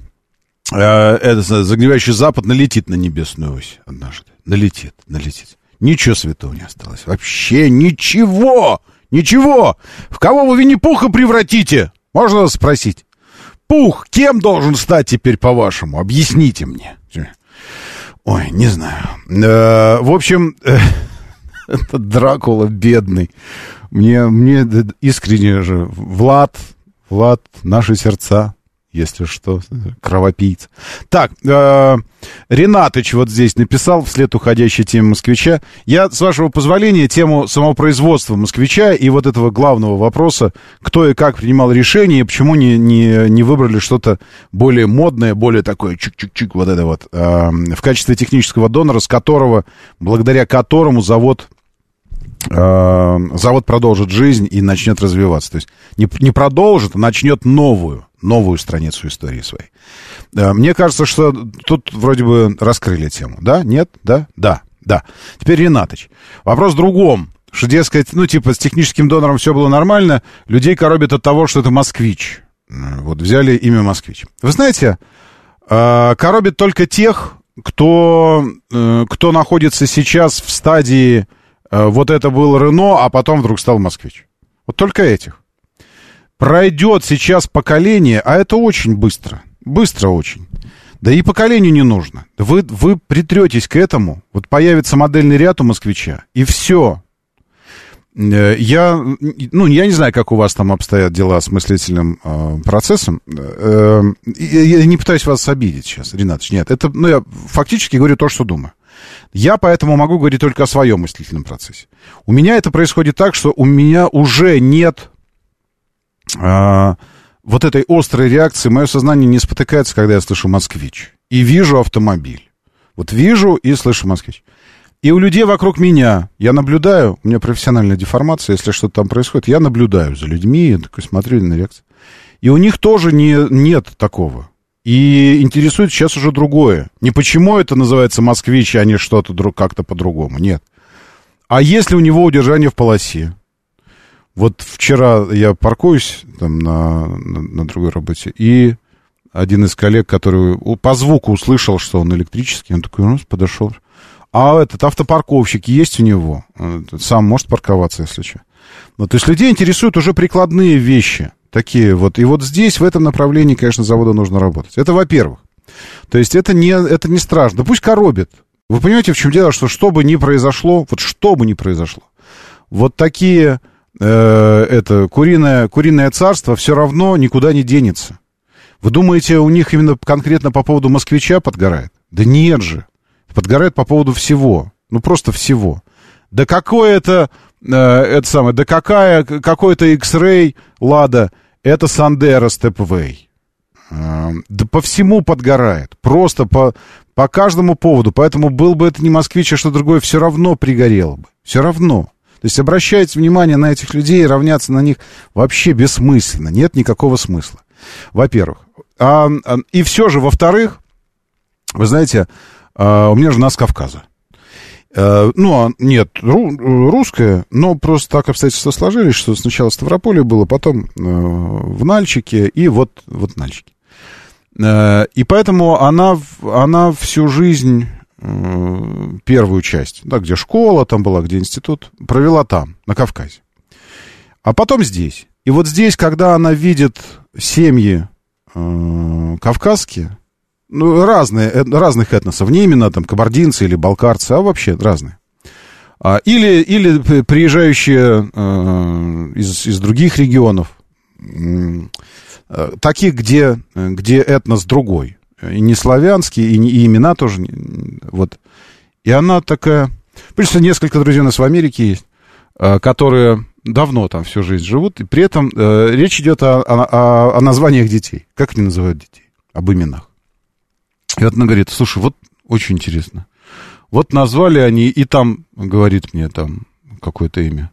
э, это загнивающий запад налетит на небесную ось однажды. Налетит, налетит. Ничего святого не осталось. Вообще ничего! Ничего! В кого вы Винни-Пуха превратите? Можно спросить. Пух, кем должен стать теперь, по-вашему? Объясните мне. Ой, не знаю. Э, в общем, э, этот Дракула бедный. Мне, мне искренне же, Влад, Влад, наши сердца, если что, кровопийца. Так, э, Ренатыч вот здесь написал вслед уходящей теме москвича. Я, с вашего позволения, тему самопроизводства москвича и вот этого главного вопроса, кто и как принимал решение, и почему не, не, не выбрали что-то более модное, более такое чик-чик-чик, вот это вот, э, в качестве технического донора, с которого, благодаря которому завод завод продолжит жизнь и начнет развиваться. То есть не, не продолжит, а начнет новую, новую страницу истории своей. Э, мне кажется, что тут вроде бы раскрыли тему. Да? Нет? Да? Да. Да. Теперь Ренатыч. Вопрос в другом. Что, дескать, ну, типа, с техническим донором все было нормально, людей коробит от того, что это москвич. Э, вот взяли имя москвич. Вы знаете, э, коробит только тех, кто, кто находится сейчас в стадии вот это был Рено, а потом вдруг стал Москвич. Вот только этих. Пройдет сейчас поколение, а это очень быстро. Быстро очень. Да и поколению не нужно. Вы, вы притретесь к этому, вот появится модельный ряд у москвича, и все. Э, я, ну, я не знаю, как у вас там обстоят дела с мыслительным э, процессом. Э, я, не пытаюсь вас обидеть сейчас, Ренатович, нет. Это, ну, я фактически говорю то, что думаю. Я поэтому могу говорить только о своем мыслительном процессе. У меня это происходит так, что у меня уже нет а, вот этой острой реакции. Мое сознание не спотыкается, когда я слышу «москвич». И вижу автомобиль. Вот вижу и слышу «москвич». И у людей вокруг меня, я наблюдаю, у меня профессиональная деформация, если что-то там происходит, я наблюдаю за людьми, я такой смотрю на реакцию. И у них тоже не, нет такого. И интересует сейчас уже другое. Не почему это называется москвич, а не что-то как-то по-другому. Нет. А если у него удержание в полосе? Вот вчера я паркуюсь там на, на, на другой работе, и один из коллег, который по звуку услышал, что он электрический, он такой, ну, подошел. А этот автопарковщик есть у него? Сам может парковаться, если что. Ну, то есть людей интересуют уже прикладные вещи такие вот. И вот здесь, в этом направлении, конечно, заводу нужно работать. Это во-первых. То есть это не, это не страшно. Пусть коробит. Вы понимаете, в чем дело, что что бы ни произошло, вот что бы ни произошло, вот такие, э, это, куриное, куриное царство все равно никуда не денется. Вы думаете, у них именно конкретно по поводу москвича подгорает? Да нет же. Подгорает по поводу всего. Ну, просто всего. Да какое это Э, это самое, да какая, какой-то X-Ray, Лада, это Сандера Stepway. Э, да по всему подгорает. Просто по, по каждому поводу. Поэтому был бы это не москвич, а что другое, все равно пригорело бы. Все равно. То есть обращать внимание на этих людей и равняться на них вообще бессмысленно. Нет никакого смысла. Во-первых. А, и все же, во-вторых, вы знаете, а, у меня жена с Кавказа. Э, ну, а, нет, русская, но просто так обстоятельства сложились, что сначала в Ставрополе было, потом э, в Нальчике и вот, вот Нальчике. Э, и поэтому она, она всю жизнь, первую часть, да, где школа там была, где институт, провела там, на Кавказе. А потом здесь. И вот здесь, когда она видит семьи кавказские, ну, разные, э, разных этносов, не именно там кабардинцы или балкарцы, а вообще разные. А, или, или приезжающие э, из, из других регионов, э, таких, где, где этнос другой. И не славянский, и, не, и имена тоже. Вот. И она такая... Плюс несколько друзей у нас в Америке есть, э, которые давно там всю жизнь живут, и при этом э, речь идет о, о, о названиях детей. Как они называют детей? Об именах. И вот она говорит, слушай, вот очень интересно. Вот назвали они, и там, говорит мне, там какое-то имя.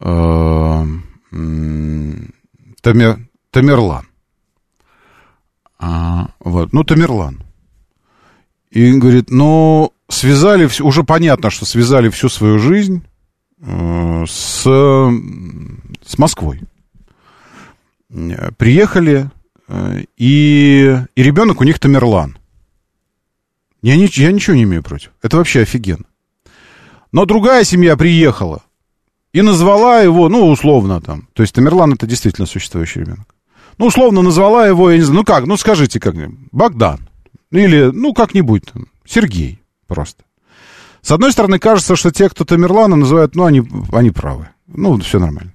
Э, Тамер, Тамерлан. А, вот, ну, Тамерлан. И говорит, ну, связали, уже понятно, что связали всю свою жизнь э, с, с Москвой. Приехали, э, и, и ребенок у них Тамерлан. Я, не, я ничего не имею против. Это вообще офигенно. Но другая семья приехала и назвала его, ну, условно там. То есть Тамерлан это действительно существующий ребенок. Ну, условно назвала его, я не знаю, ну как, ну скажите как-нибудь, Богдан. Или, ну, как-нибудь там, Сергей просто. С одной стороны, кажется, что те, кто Тамерлана называют, ну, они, они правы. Ну, все нормально.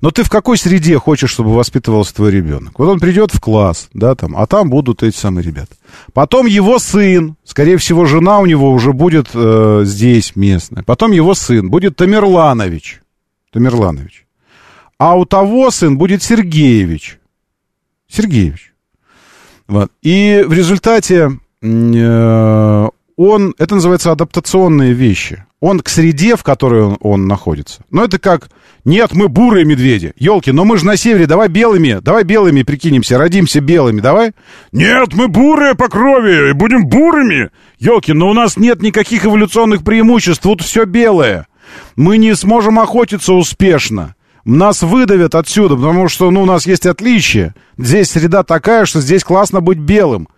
Но ты в какой среде хочешь, чтобы воспитывался твой ребенок? Вот он придет в класс, да, там, а там будут эти самые ребята. Потом его сын, скорее всего, жена у него уже будет э, здесь местная. Потом его сын будет Тамерланович. Тамерланович. А у того сын будет Сергеевич. Сергеевич. Вот. И в результате э, он, это называется адаптационные вещи. Он к среде, в которой он, он находится. Но это как, нет, мы бурые медведи. Елки, но мы же на севере, давай белыми, давай белыми прикинемся, родимся белыми, давай. Нет, мы бурые по крови, и будем бурыми. Елки, но у нас нет никаких эволюционных преимуществ, тут все белое. Мы не сможем охотиться успешно. Нас выдавят отсюда, потому что ну, у нас есть отличие. Здесь среда такая, что здесь классно быть белым.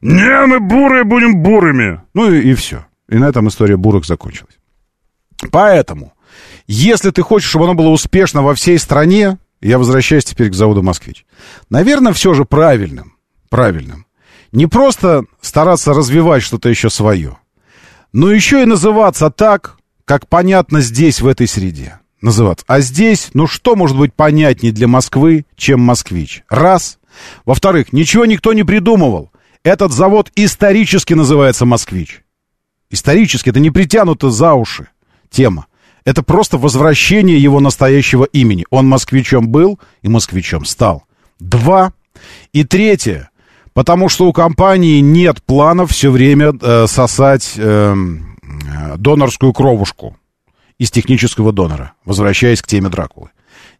Не, мы бурые будем бурыми. Ну и, и все. И на этом история бурок закончилась. Поэтому, если ты хочешь, чтобы оно было успешно во всей стране, я возвращаюсь теперь к заводу «Москвич». Наверное, все же правильным, правильным. Не просто стараться развивать что-то еще свое, но еще и называться так, как понятно здесь, в этой среде. Называться. А здесь, ну что может быть понятнее для Москвы, чем «Москвич»? Раз. Во-вторых, ничего никто не придумывал. Этот завод исторически называется «Москвич». Исторически, это не притянуто за уши тема. Это просто возвращение его настоящего имени. Он москвичом был и москвичом стал. Два. И третье. Потому что у компании нет планов все время э, сосать э, донорскую кровушку из технического донора, возвращаясь к теме Дракулы.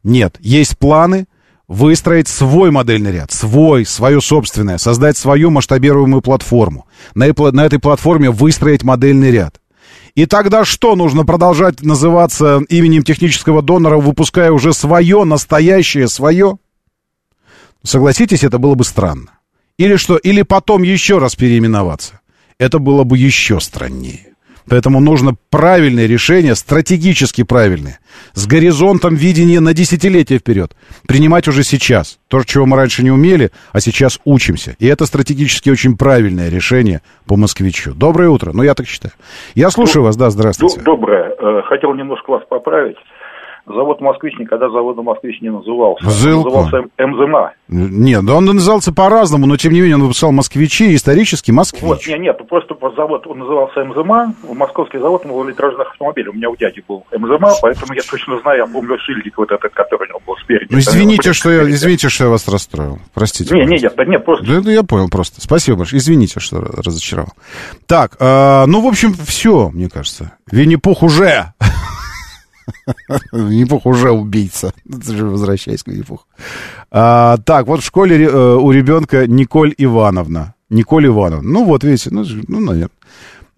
Нет, есть планы выстроить свой модельный ряд, свой, свое собственное, создать свою масштабируемую платформу. На, на этой платформе выстроить модельный ряд. И тогда что, нужно продолжать называться именем технического донора, выпуская уже свое, настоящее свое? Согласитесь, это было бы странно. Или что, или потом еще раз переименоваться. Это было бы еще страннее. Поэтому нужно правильное решение, стратегически правильное, с горизонтом видения на десятилетия вперед. Принимать уже сейчас. То, чего мы раньше не умели, а сейчас учимся. И это стратегически очень правильное решение по москвичу. Доброе утро. Ну, я так считаю. Я слушаю вас, да, здравствуйте. Доброе. Э, хотел немножко вас поправить завод «Москвич» никогда заводом «Москвич» не назывался. Зылко. Он назывался МЗМА. Нет, да он назывался по-разному, но тем не менее он выпускал «Москвичи», исторически «Москвич». Вот, нет, нет, просто завод, он назывался МЗМА, московский завод малолитражных автомобилей. У меня у дяди был МЗМА, поэтому я точно знаю, я помню шильдик вот этот, который у него был спереди. Ну, извините, что я, извините, что я вас расстроил. Простите. Не, не, нет, нет, просто... Да, да, я понял просто. Спасибо большое. Извините, что разочаровал. Так, э, ну, в общем, все, мне кажется. Винни-Пух уже Винни-Пух уже убийца. Возвращаясь к Винни-Пуху. А, так, вот в школе э, у ребенка Николь Ивановна. Николь Ивановна. Ну, вот, видите, ну, ну наверное.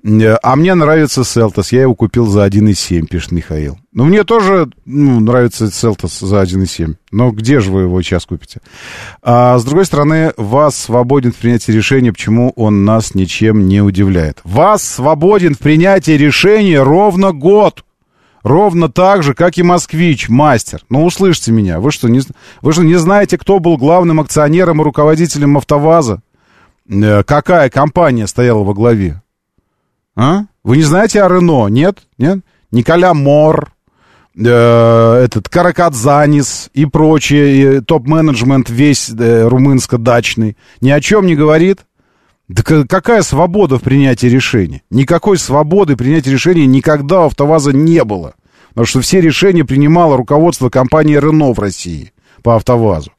Э, а мне нравится Селтос. Я его купил за 1,7, пишет Михаил. Ну, мне тоже ну, нравится Селтос за 1,7. Но где же вы его сейчас купите? А с другой стороны, вас свободен в принятии решения, почему он нас ничем не удивляет. Вас свободен в принятии решения ровно год. Ровно так же, как и москвич, мастер. Ну, услышьте меня. Вы что, не, вы что, не знаете, кто был главным акционером и руководителем АвтоВАЗа? Э, какая компания стояла во главе? А? Вы не знаете о Рено? Нет? Нет? Николя Мор, э, этот Каракадзанис и прочее, топ-менеджмент весь э, румынско-дачный. Ни о чем не говорит? Да какая свобода в принятии решений? Никакой свободы принятия решений никогда у АвтоВАЗа не было. Потому что все решения принимало руководство компании Рено в России по АвтоВАЗу.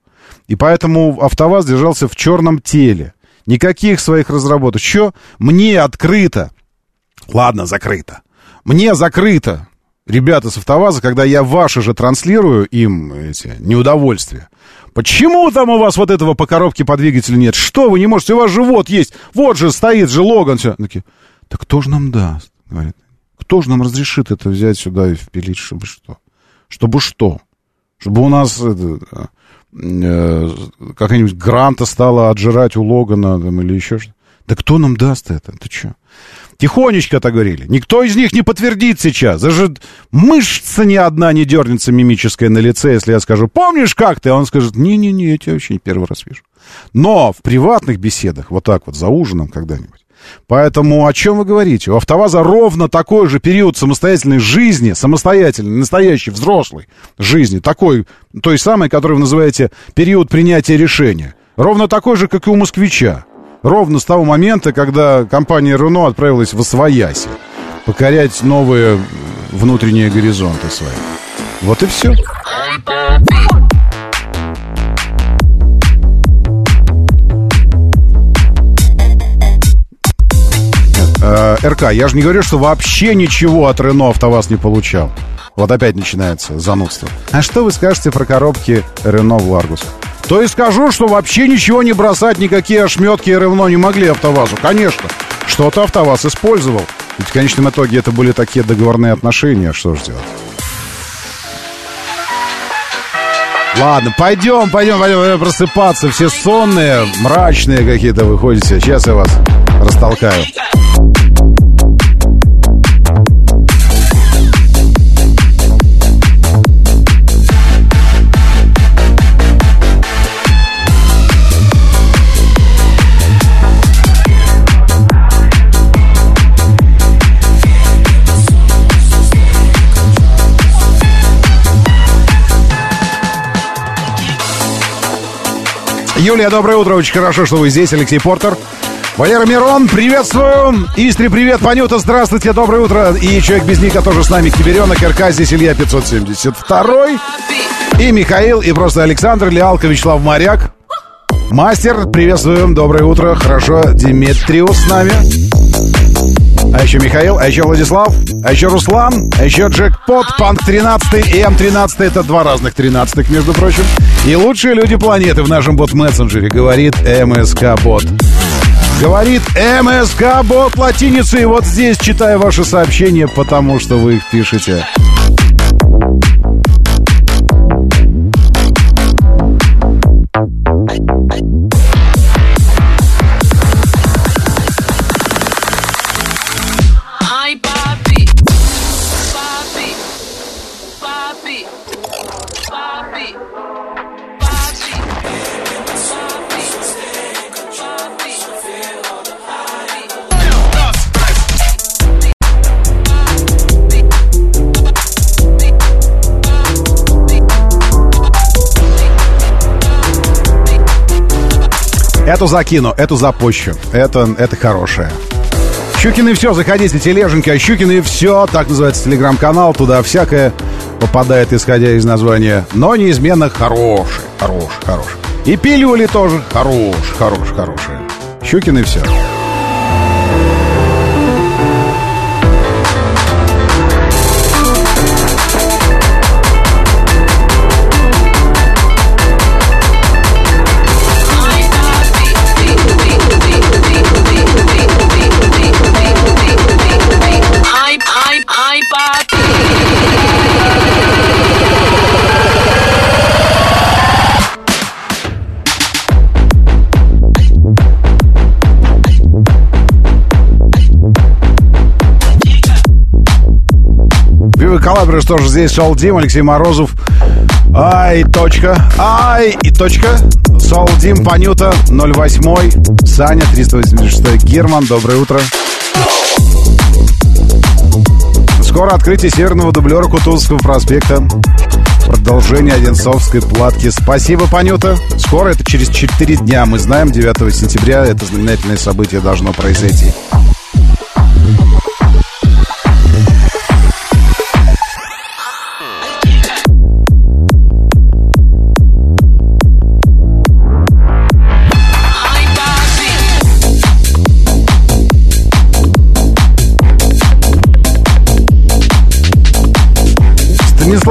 И поэтому АвтоВАЗ держался в черном теле. Никаких своих разработок. Что? Мне открыто. Ладно, закрыто. Мне закрыто. Ребята с АвтоВАЗа, когда я ваши же транслирую им эти неудовольствия. Почему там у вас вот этого по коробке по двигателю нет? Что вы не можете? У вас же вот есть. Вот же стоит же Логан. Все. Такие, да кто же нам даст? Говорит. Кто же нам разрешит это взять сюда и впилить, чтобы что? Чтобы что? Чтобы у нас это, э, какая-нибудь гранта стала отжирать у Логана там, или еще что-то. Да кто нам даст это? Ты что? Тихонечко-то говорили. Никто из них не подтвердит сейчас. Даже мышца ни одна не дернется мимическая на лице, если я скажу, помнишь, как ты? А он скажет, не-не-не, я тебя вообще первый раз вижу. Но в приватных беседах, вот так вот, за ужином когда-нибудь, Поэтому о чем вы говорите? У АвтоВАЗа ровно такой же период самостоятельной жизни, самостоятельной, настоящей, взрослой жизни, такой, той самой, которую вы называете период принятия решения. Ровно такой же, как и у москвича. Ровно с того момента, когда компания Рено отправилась в Освояси покорять новые внутренние горизонты свои. Вот и все. Э, РК, я же не говорю, что вообще ничего от Рено АвтоВАЗ не получал. Вот опять начинается занудство. А что вы скажете про коробки Рено в Ларгус? То и скажу, что вообще ничего не бросать, никакие ошметки Рено не могли АвтоВАЗу. Конечно, что-то АвтоВАЗ использовал. Ведь в конечном итоге это были такие договорные отношения, что же делать? Ладно, пойдем, пойдем, пойдем просыпаться. Все сонные, мрачные какие-то выходите. Сейчас я вас растолкаю. Юлия, доброе утро. Очень хорошо, что вы здесь. Алексей Портер. Валера Мирон, приветствую. Истри, привет. Панюта, здравствуйте, доброе утро. И человек без ника тоже с нами. Киберенок, РК, здесь Илья 572. И Михаил, и просто Александр, Лиалка, Вячеслав Моряк. Мастер, приветствуем, доброе утро. Хорошо, Димитриус с нами. А еще Михаил, а еще Владислав, а еще Руслан, а еще Джекпот, Панк 13 и М13. Это два разных 13 между прочим. И лучшие люди планеты в нашем бот-мессенджере, говорит МСК-бот. Говорит МСК-бот латиницей. Вот здесь читаю ваши сообщения, потому что вы их пишете. Эту закину, эту запущу. Это, это хорошее. Щукины все, заходите, тележенька, Щукины все, так называется телеграм-канал, туда всякое попадает, исходя из названия, но неизменно хороший, хороший, хороший. И пилюли тоже хорош, хорош, хорошие. Щукины все. Калабрис тоже здесь, Сол Дим, Алексей Морозов. Ай, точка, ай, и точка. Сол Дим, Панюта, 08, Саня, 386, Герман, доброе утро. Скоро открытие северного дублера Кутузовского проспекта. Продолжение Одинцовской платки. Спасибо, Панюта. Скоро, это через 4 дня. Мы знаем, 9 сентября это знаменательное событие должно произойти.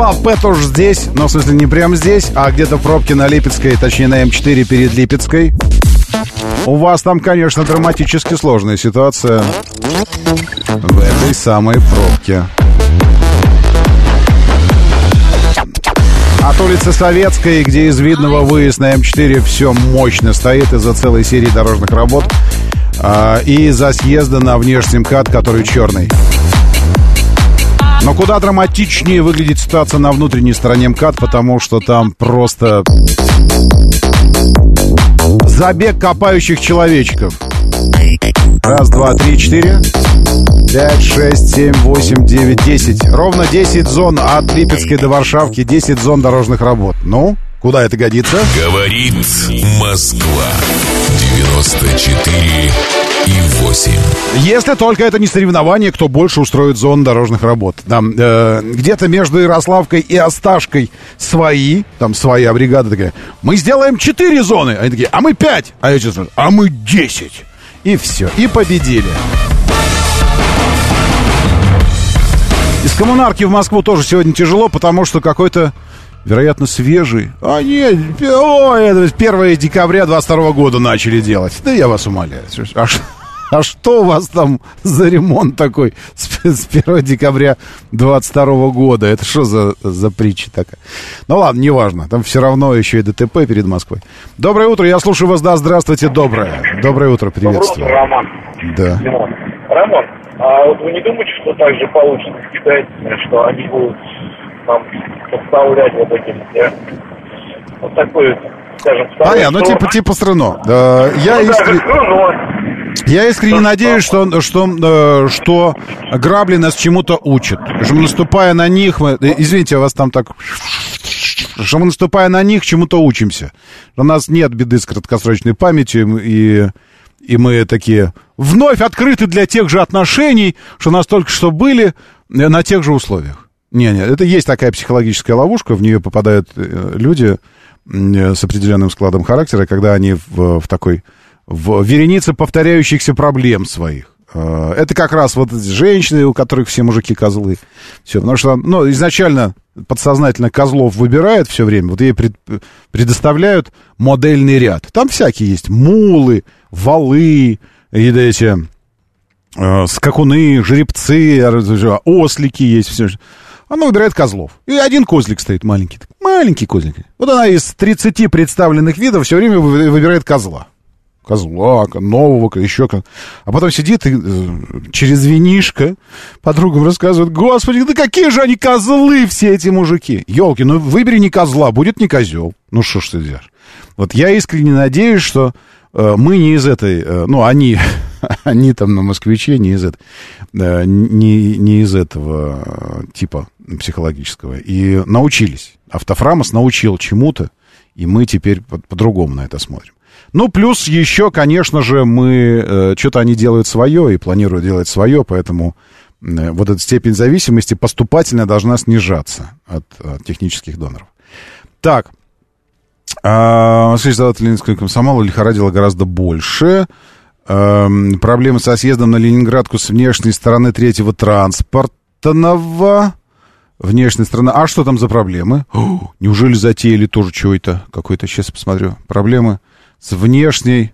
Станислав П. тоже здесь, но в смысле не прямо здесь, а где-то в пробке на Липецкой, точнее на М4 перед Липецкой. У вас там, конечно, драматически сложная ситуация в этой самой пробке. От улицы Советской, где из Видного выезд на М4 все мощно стоит из-за целой серии дорожных работ, а, и из-за съезда на внешний МКАД, который черный. Но куда драматичнее выглядит ситуация на внутренней стороне МКАД, потому что там просто забег копающих человечков. Раз, два, три, четыре. Пять, шесть, семь, восемь, девять, десять. Ровно 10 зон от Липецкой до Варшавки. 10 зон дорожных работ. Ну, куда это годится? Говорит Москва. 94 и 8. Если только это не соревнование, кто больше устроит зон дорожных работ. Там э, где-то между Ярославкой и Осташкой свои, там своя бригада такая, мы сделаем 4 зоны. Они такие, а мы 5. А я честно, а мы 10. И все, и победили. Из коммунарки в Москву тоже сегодня тяжело, потому что какой-то, вероятно, свежий. А нет, ой, это 1 декабря 22 года начали делать. Да я вас умоляю. А, а что у вас там за ремонт такой с, с 1 декабря 22 года? Это что за, за притча такая? Ну ладно, неважно. Там все равно еще и ДТП перед Москвой. Доброе утро, я слушаю вас. Да, здравствуйте, доброе. Доброе утро, приветствую. Доброе утро, Роман. Да. Роман, а вот вы не думаете, что так же получится с китайцами, что они будут нам подставлять вот этим, э, вот такой, скажем, А, я, ну типа, типа страну. Да, я ну, но Я искренне надеюсь, что, что, э, что грабли нас чему-то учат. Что мы, наступая на них, мы, э, извините, у вас там так... Что мы, наступая на них, чему-то учимся. У нас нет беды с краткосрочной памятью, и, и мы такие вновь открыты для тех же отношений, что у нас только что были э, на тех же условиях. Не, не, это есть такая психологическая ловушка, в нее попадают э, люди э, с определенным складом характера, когда они в, в такой в веренице повторяющихся проблем своих. Э, Это как раз вот женщины, у которых все мужики козлы. Все, потому что, ну, изначально подсознательно козлов выбирает все время, вот ей пред- предоставляют модельный ряд. Там всякие есть мулы, валы, и эти э, скакуны, жеребцы, ослики есть, все. Она выбирает козлов. И один козлик стоит маленький. Маленький козлик. Вот она из 30 представленных видов все время вы- выбирает козла. Козла, нового, еще как. А потом сидит и э, через винишко подругам рассказывает, господи, да какие же они козлы все эти мужики. Елки, ну выбери не козла, будет не козел. Ну что ж ты делаешь? Вот я искренне надеюсь, что э, мы не из этой, э, ну они, они там на москвиче не из этой, э, не, не из этого э, типа психологического. И научились. Автофрамос научил чему-то, и мы теперь по- по-другому на это смотрим. Ну, плюс еще, конечно же, мы... э, что-то они делают свое и планируют делать свое, поэтому э, вот эта степень зависимости поступательно должна снижаться от, от технических доноров. Так. А, Следователь Ленинского комсомола лихорадило гораздо больше. Эм, проблемы со съездом на Ленинградку с внешней стороны третьего транспортного. Внешняя сторона. А что там за проблемы? О, неужели затеяли тоже чего-то? Какой-то, сейчас посмотрю. Проблемы с внешней.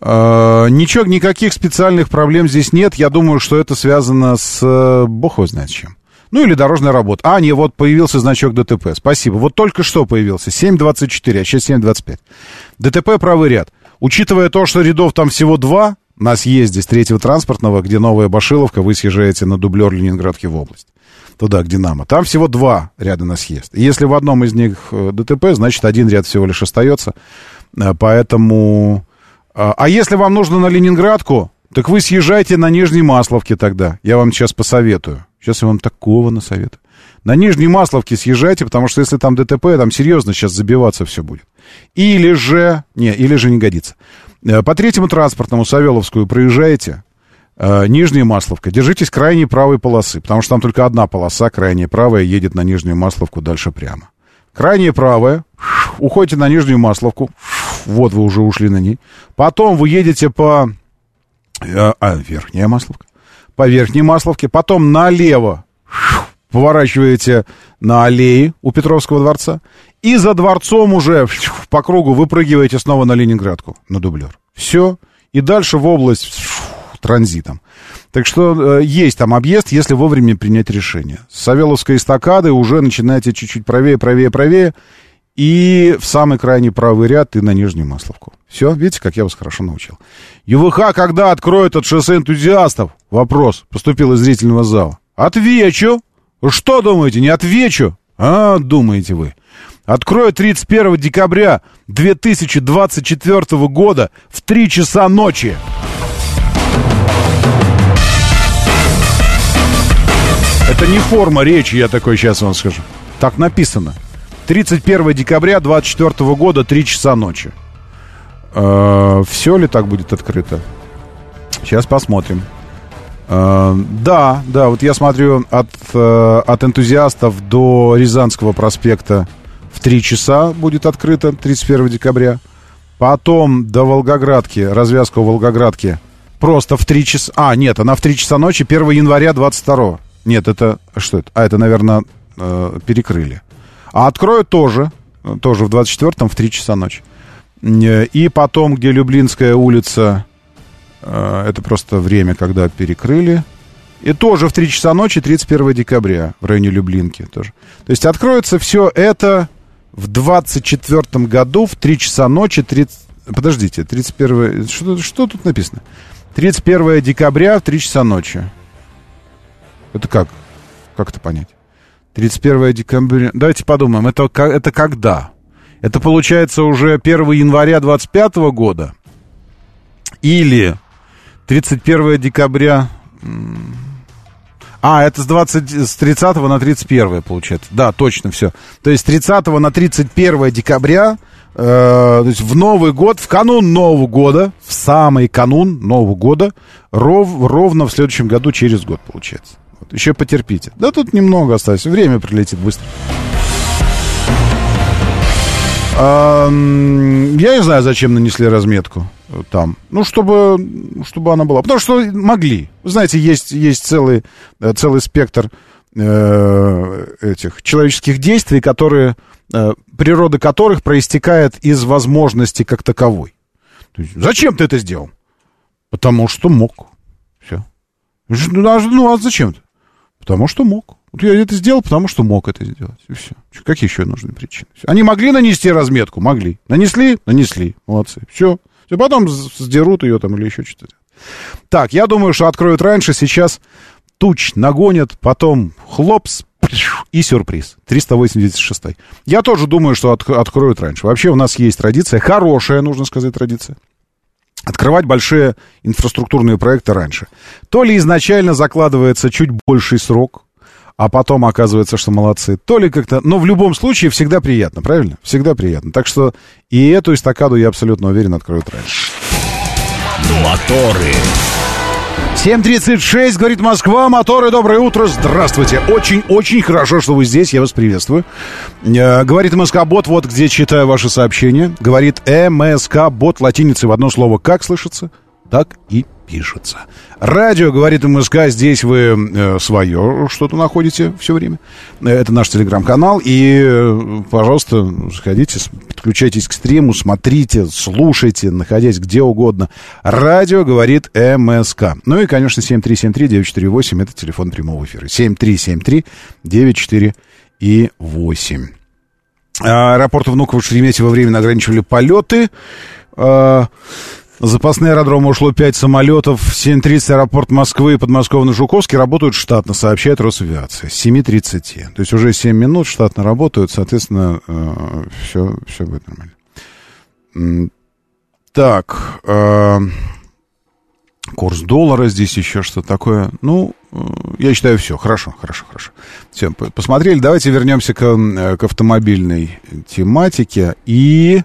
Э, ничего, никаких специальных проблем здесь нет. Я думаю, что это связано с... э, Бог его знает чем. Ну, или дорожная работа. А, не, вот появился значок ДТП. Спасибо. Вот только что появился. 7.24, а сейчас 7.25. ДТП правый ряд. Учитывая то, что рядов там всего два на съезде с третьего транспортного, где новая Башиловка, вы съезжаете на дублер Ленинградки в область. Туда, к Динамо. Там всего два ряда на съезд. И если в одном из них э, ДТП, значит, один ряд всего лишь остается. Э, Поэтому... А а если вам нужно на Ленинградку, так вы съезжайте на Нижней Масловке тогда. Я вам сейчас посоветую. Сейчас я вам такого насоветую. На Нижней Масловке съезжайте, потому что если там ДТП, там серьезно сейчас забиваться все будет. Или же... Не, или же не годится. Э, По третьему транспортному Савеловскую проезжаете, э, Нижняя Масловка. Держитесь крайней правой полосы, потому что там только одна полоса, крайняя правая, едет на Нижнюю Масловку дальше прямо. Крайняя правая, уходите на Нижнюю Масловку, вот вы уже ушли на ней. Потом вы едете по... э, А, верхняя Масловка. По верхней Масловке. Потом налево поворачиваете на аллее у Петровского дворца. И за дворцом уже по кругу выпрыгиваете снова на Ленинградку, на дублер. Все. И дальше в область транзитом. Так что э, есть там объезд, если вовремя принять решение. С Савеловской эстакады уже начинаете чуть-чуть правее, правее, правее. И в самый крайний правый ряд и на Нижнюю Масловку. Все, видите, как я вас хорошо научил. ЮВХ когда откроет от шоссе энтузиастов? Вопрос поступил из зрительного зала. Отвечу. Что думаете, не отвечу? А, думаете вы откроют 31 декабря 2024 года в 3 часа ночи. Это не форма речи, я такой сейчас вам скажу. Так написано. 31 декабря 24 года, 3 часа ночи. Э, все ли так будет открыто? Сейчас посмотрим. Э, да, да, вот я смотрю от, э, от энтузиастов до Рязанского проспекта в 3 часа будет открыто 31 декабря. Потом до Волгоградки, развязка у Волгоградки, просто в 3 часа... А, нет, она в 3 часа ночи 1 января 22 Нет, это... Что это? А, это, наверное, э, перекрыли. А откроют тоже, тоже в 24-м в 3 часа ночи. Э, И потом, где Люблинская улица, э, это просто время, когда перекрыли. И тоже в 3 часа ночи, 31 декабря, в районе Люблинки тоже. То есть откроется все это в 24 году в 3 часа ночи, 30... Подождите, 31... Что, что тут написано? 31 декабря в 3 часа ночи. Это как? Как это понять? 31 декабря... Давайте подумаем, это, это когда? Это получается уже 1 января 25 года? Или 31 декабря... А, это с, 20, с 30 на 31 получается. Да, точно все. То есть с 30 на 31 декабря, э, то есть в Новый год, в канун Нового года, в самый канун Нового года, ров, ровно в следующем году, через год получается. Вот, еще потерпите. Да тут немного осталось, время прилетит быстро. Я не знаю, зачем нанесли разметку там. Ну, чтобы, чтобы она была. Потому что могли. Вы знаете, есть, есть целый, э, целый спектр э, этих человеческих действий, которые, э, природа которых проистекает из возможности как таковой. То есть, зачем ты это сделал? Потому что мог. Все. Ну, а- ну, а зачем ты? Потому что мог. Вот я это сделал, потому что мог это сделать. И все. Какие еще нужны причины? Всё. Они могли нанести разметку? Могли. Нанесли? Нанесли. Молодцы. Все. Все. Потом сдерут ее там или еще что-то. Так, я думаю, что откроют раньше. Сейчас туч нагонят, потом хлопс и сюрприз. 386. Я тоже думаю, что отк- откроют раньше. Вообще у нас есть традиция, хорошая, нужно сказать, традиция открывать большие инфраструктурные проекты раньше. То ли изначально закладывается чуть больший срок, а потом оказывается, что молодцы, то ли как-то... Но в любом случае всегда приятно, правильно? Всегда приятно. Так что и эту эстакаду, я абсолютно уверен, откроют раньше. Моторы. 7.36, говорит Москва, моторы, доброе утро, здравствуйте. Очень-очень хорошо, что вы здесь, я вас приветствую. Э, говорит МСК-бот, вот где читаю ваши сообщения. Говорит МСК-бот латиницей в одно слово. Как слышится, так и пишется. Радио, говорит МСК, здесь вы э, свое что-то находите все время. Э, Это наш телеграм-канал. И, э, пожалуйста, сходите, подключайтесь к стриму, смотрите, слушайте, находясь где угодно. Радио, говорит МСК. Ну и, конечно, 7373-948, это телефон прямого эфира. 7373-94 и 8. Аэропорт Внуково Шереметьево временно ограничивали полеты. А, Запасные аэродромы ушло 5 самолетов. 7.30 аэропорт Москвы и подмосковно-Жуковский работают штатно, сообщает Росавиация. С 7.30. То есть уже 7 минут штатно работают, соответственно, все, все будет нормально. Так, э, курс доллара здесь еще что такое. Ну, э, я считаю, все. Хорошо, хорошо, хорошо. Все, по- посмотрели. Давайте вернемся к, э, к автомобильной тематике и,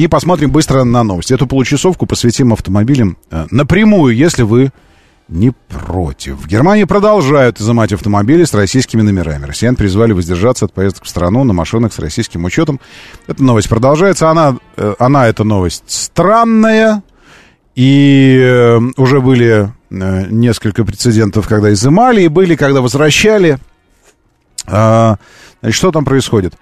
и посмотрим быстро на новости. Эту получасовку посвятим автомобилям э, напрямую, если вы не против. В Германии продолжают изымать автомобили с российскими номерами. Россиян призвали воздержаться от поездок в страну на машинах с российским учетом. Эта новость продолжается. Она, э, она эта новость странная. И э, уже были несколько прецедентов, когда изымали, и были, когда возвращали. А, значит, что там происходит?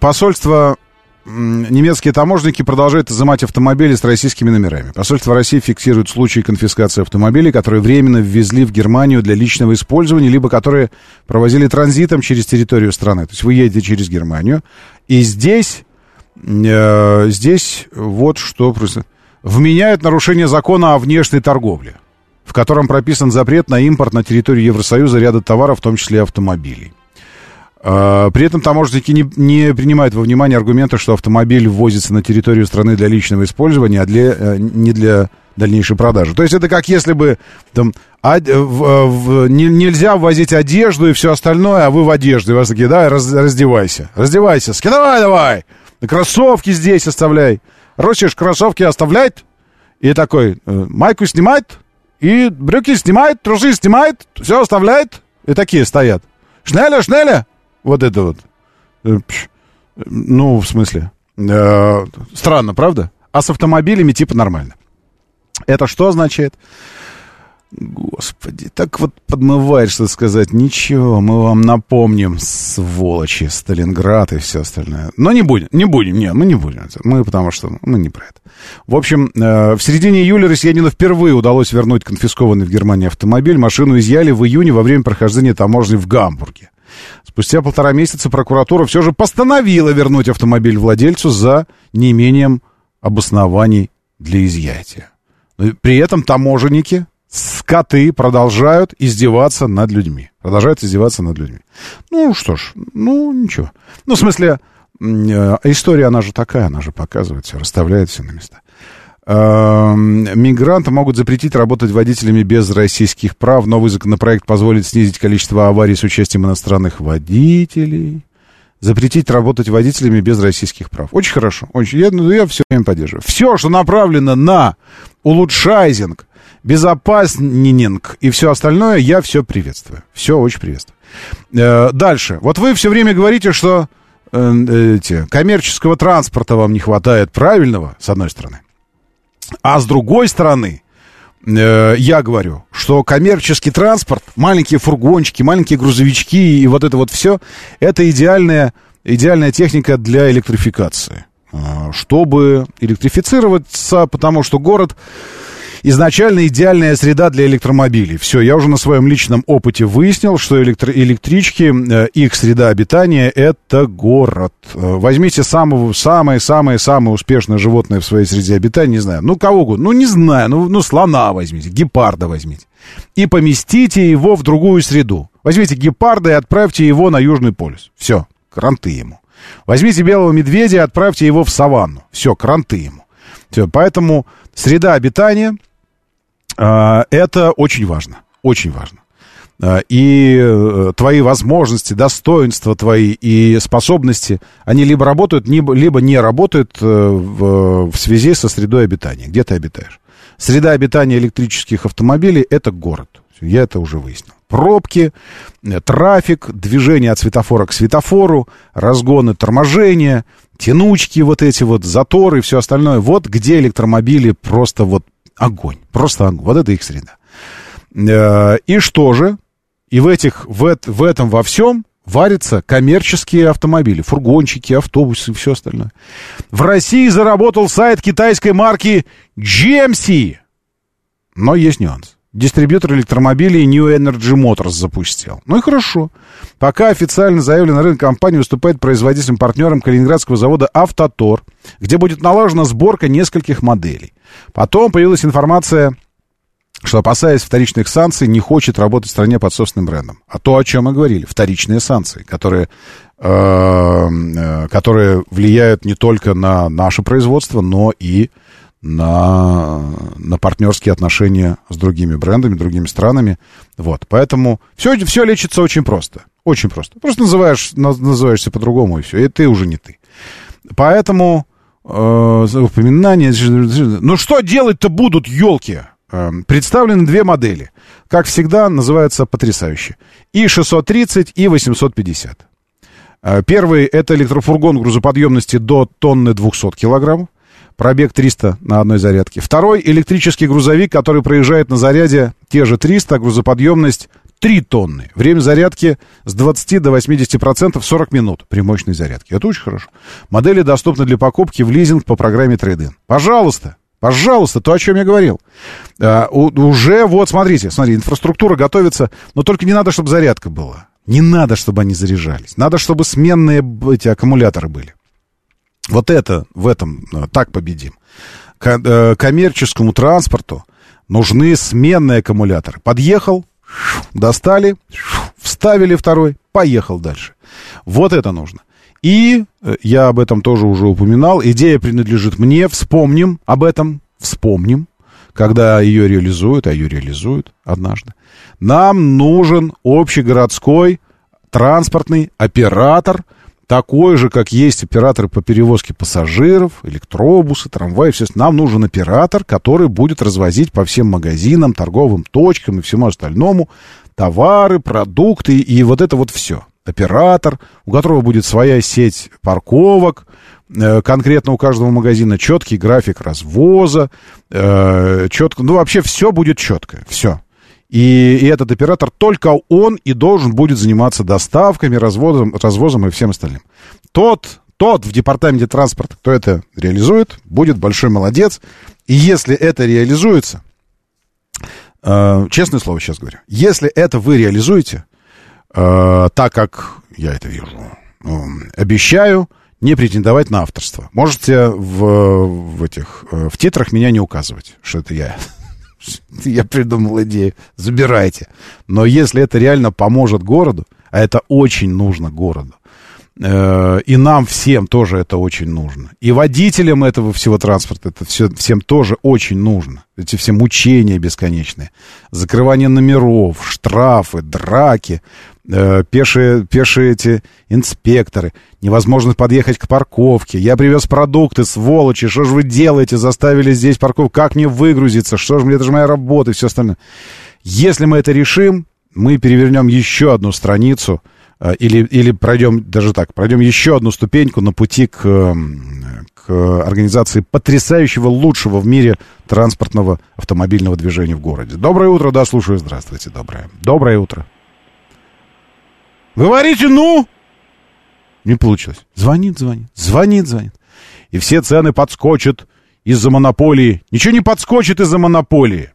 Посольство немецкие таможенники продолжают изымать автомобили с российскими номерами. Посольство России фиксирует случаи конфискации автомобилей, которые временно ввезли в Германию для личного использования, либо которые провозили транзитом через территорию страны. То есть вы едете через Германию, и здесь, э, здесь вот что происходит. Вменяют нарушение закона о внешней торговле, в котором прописан запрет на импорт на территорию Евросоюза ряда товаров, в том числе автомобилей. А, При этом таможенники не, не принимают во внимание аргумента, что автомобиль ввозится на территорию страны для личного использования, а для, э, не для дальнейшей продажи. То есть это как если бы там од- в- в- не- нельзя ввозить одежду и все остальное, а вы в одежде. Вас такие, давай, раз- раздевайся. Раздевайся. Скидывай давай. Кроссовки здесь оставляй. Росишь, кроссовки оставляет. И такой, э, майку снимает, и брюки снимает, трусы снимает, все оставляет. И такие стоят. Шнеля, шнеля. Вот это вот. Э. Ну, в смысле. э, странно, правда? А с автомобилями типа нормально. Это что означает? Господи, так вот подмывает, что сказать. Ничего, мы вам напомним, сволочи, Сталинград и все остальное. Но не будем, не будем, нет, мы не будем. Мы потому что мы не про это. В общем, э, в середине июля россиянину впервые удалось вернуть конфискованный в Германии автомобиль. Машину изъяли в июне во время прохождения таможни в Гамбурге. Спустя полтора месяца прокуратура все же постановила вернуть автомобиль владельцу за неимением обоснований для изъятия. Но При этом таможенники, скоты продолжают издеваться над людьми. Продолжают издеваться над людьми. Ну, что ж, ну, ничего. Ну, в смысле, э, история, она же такая, она же показывает все, расставляет все на места. Эм, Мигранты могут запретить работать водителями без российских прав. Новый законопроект позволит снизить количество аварий с участием иностранных водителей. Запретить работать водителями без российских прав. Очень хорошо. Очень. Я, ну, я все время поддерживаю. Все, что направлено на улучшайзинг, безопасненинг и все остальное, я все приветствую. Все очень приветствую. Э, дальше. Вот вы все время говорите, что э, эти, коммерческого транспорта вам не хватает правильного, с одной стороны. А с другой стороны, э, я говорю, что коммерческий транспорт, маленькие фургончики, маленькие грузовички и вот это вот все, это идеальная, идеальная техника для электрификации. Э, Чтобы электрифицироваться, потому что город изначально идеальная среда для электромобилей. Все, я уже на своем личном опыте выяснил, что электро- электрички, э, их среда обитания — это город. Э, Возьмите самое-самое-самое успешное животное в своей среде обитания, не знаю, ну кого угодно, ну не знаю, ну, ну слона возьмите, гепарда возьмите. И поместите его в другую среду. Возьмите гепарда и отправьте его на Южный полюс. Все, кранты ему. Возьмите белого медведя и отправьте его в саванну. Все, кранты ему. Все, поэтому среда обитания это очень важно. Очень важно. А, И э, твои возможности, достоинства твои и способности, они либо работают, либо, либо не работают э, в, в связи со средой обитания. Где ты обитаешь? Среда обитания электрических автомобилей — это город. Я это уже выяснил. Пробки, э, трафик, движение от светофора к светофору, разгоны, торможения, тянучки вот эти вот, заторы и все остальное. Вот где электромобили просто вот огонь. Просто огонь. Вот это их среда. Э, И что же? И в, этих, в, в этом во всем варятся коммерческие автомобили, фургончики, автобусы и все остальное. В России заработал сайт китайской марки GMC. Но есть нюанс. Дистрибьютор электромобилей New Energy Motors запустил. Ну и хорошо. Пока официально заявлен на рынок компания выступает производителем-партнером калининградского завода «Автотор», где будет налажена сборка нескольких моделей. Потом появилась информация, что, опасаясь вторичных санкций, не хочет работать в стране под собственным брендом. А то, о чем мы говорили, вторичные санкции, которые, э, э, которые влияют не только на наше производство, но и на, на партнерские отношения с другими брендами, другими странами. Вот, поэтому все, все лечится очень просто. Очень просто. Просто называешь, наз- называешься по-другому, и все. И ты уже не ты. Поэтому э, упоминание... Ну что делать-то будут, елки? Представлены две модели. Как всегда, называются потрясающе. И 630, и 850. Э, Первый — это электрофургон грузоподъемности до тонны 200 килограммов. Пробег 300 на одной зарядке. Второй — электрический грузовик, который проезжает на заряде те же 300, а грузоподъемность 3 тонны. Время зарядки с 20 до 80% 40 минут при мощной зарядке. Это очень хорошо. Модели доступны для покупки в лизинг по программе Trade-in. Пожалуйста, пожалуйста, то, о чем я говорил. А, у- уже, вот, смотрите, смотри, инфраструктура готовится, но только не надо, чтобы зарядка была. Не надо, чтобы они заряжались. Надо, чтобы сменные эти аккумуляторы были. Вот это, в этом э, так победим. Э, коммерческому транспорту нужны сменные аккумуляторы. Подъехал, достали, вставили второй, поехал дальше. Вот это нужно. И э, я об этом тоже уже упоминал. Идея принадлежит мне. Вспомним об этом. Вспомним. когда ее реализуют, а ее реализуют однажды, нам нужен общегородской транспортный оператор, такой же, как есть операторы по перевозке пассажиров, электробусы, трамваи, все. Нам нужен оператор, который будет развозить по всем магазинам, торговым точкам и всему остальному товары, продукты и вот это вот все. Оператор, у которого будет своя сеть парковок, э, конкретно у каждого магазина четкий график развоза, э, четко, ну вообще все будет четко, все. И, и этот оператор, только он и должен будет заниматься доставками, развозом, развозом и всем остальным. Тот, тот в департаменте транспорта, кто это реализует, будет большой молодец. И если это реализуется, э, честное слово сейчас говорю, если это вы реализуете, э, так как я это вижу, э, обещаю не претендовать на авторство. Можете в, в этих э, в титрах меня не указывать, что это я я придумал идею, забирайте. Но если это реально поможет городу, а это очень нужно городу, э, и нам всем тоже это очень нужно. И водителям этого всего транспорта это все, всем тоже очень нужно. Эти все мучения бесконечные. Закрывание номеров, штрафы, драки, э, пешие, пешие эти инспекторы, невозможность подъехать к парковке. Я привез продукты, сволочи, что же вы делаете, заставили здесь парковку, как мне выгрузиться, что же мне, это же моя работа и все остальное. Если мы это решим, мы перевернем еще одну страницу, э, или, или пройдем, даже так, пройдем еще одну ступеньку на пути к, к организации потрясающего, лучшего в мире транспортного автомобильного движения в городе. Доброе утро, да, слушаю, здравствуйте, доброе. Доброе утро. Говорите, ну! Не получилось. Звонит, звонит, звонит, звонит. И все цены подскочат из-за монополии. Ничего не подскочит из-за монополии.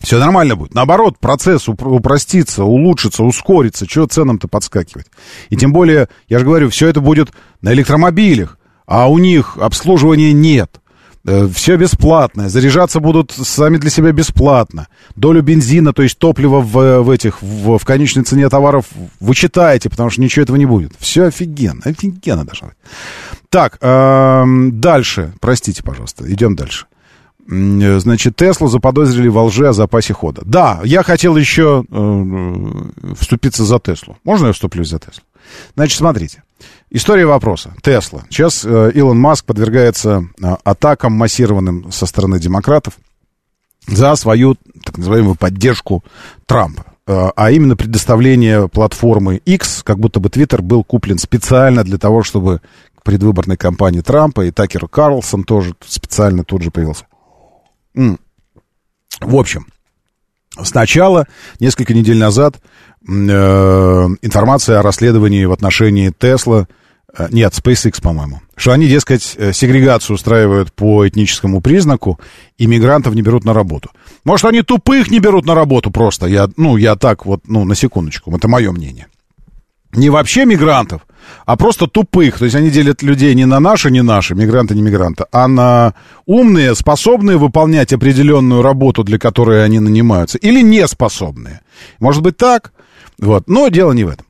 Все нормально будет. Наоборот, процесс упростится, улучшится, ускорится. Чего ценам-то подскакивать? И тем более, я же говорю, все это будет на электромобилях, а у них обслуживания нет. Э, все бесплатное, заряжаться будут сами для себя бесплатно. Долю бензина, то есть топлива в, в этих, в, в конечной цене товаров вы читаете, потому что ничего этого не будет. Все офигенно, офигенно должно быть. Так, э, дальше, простите, пожалуйста, идем дальше. Значит, Теслу заподозрили во лжи о запасе хода. Да, я хотел еще э, вступиться за Теслу. Можно я вступлюсь за Теслу? Значит, смотрите. История вопроса. Тесла. Сейчас э, Илон Маск подвергается э, атакам массированным со стороны демократов за свою, так называемую, поддержку Трампа. Э, а именно предоставление платформы X, как будто бы Твиттер был куплен специально для того, чтобы предвыборной кампании Трампа и Такер Карлсон тоже специально тут же появился. В общем, сначала, несколько недель назад, информация о расследовании в отношении Тесла, э, нет, SpaceX, по-моему, что они, дескать, э, сегрегацию устраивают по этническому признаку, и мигрантов не берут на работу. Может, они тупых не берут на работу просто, я, ну, я так вот, ну, на секундочку, это мое мнение. Не вообще мигрантов, а просто тупых. То есть они делят людей не на наши, не наши, мигранты, не мигранты, а на умные, способные выполнять определенную работу, для которой они нанимаются, или неспособные. Может быть так, вот. но дело не в этом.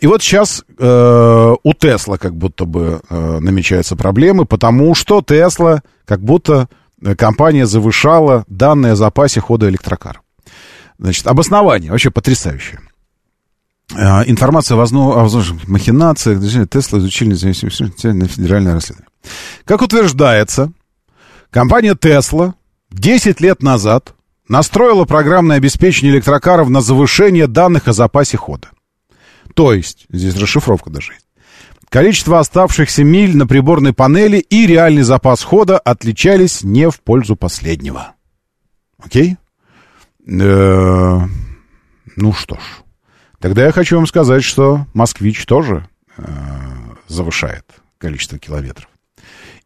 И вот сейчас э, у Тесла как будто бы э, намечаются проблемы, потому что Тесла как будто э, компания завышала данные о запасе хода электрокара. Значит, обоснование вообще потрясающее. А, информация о возможных махинациях, Тесла изучили на федеральное расследование. Как утверждается, компания Тесла 10 лет назад настроила программное обеспечение электрокаров на завышение данных о запасе хода. То есть, здесь расшифровка даже есть. Количество оставшихся миль на приборной панели и реальный запас хода отличались не в пользу последнего. Окей? Э ну что ж. Тогда я хочу вам сказать, что «Москвич» тоже э, завышает количество километров.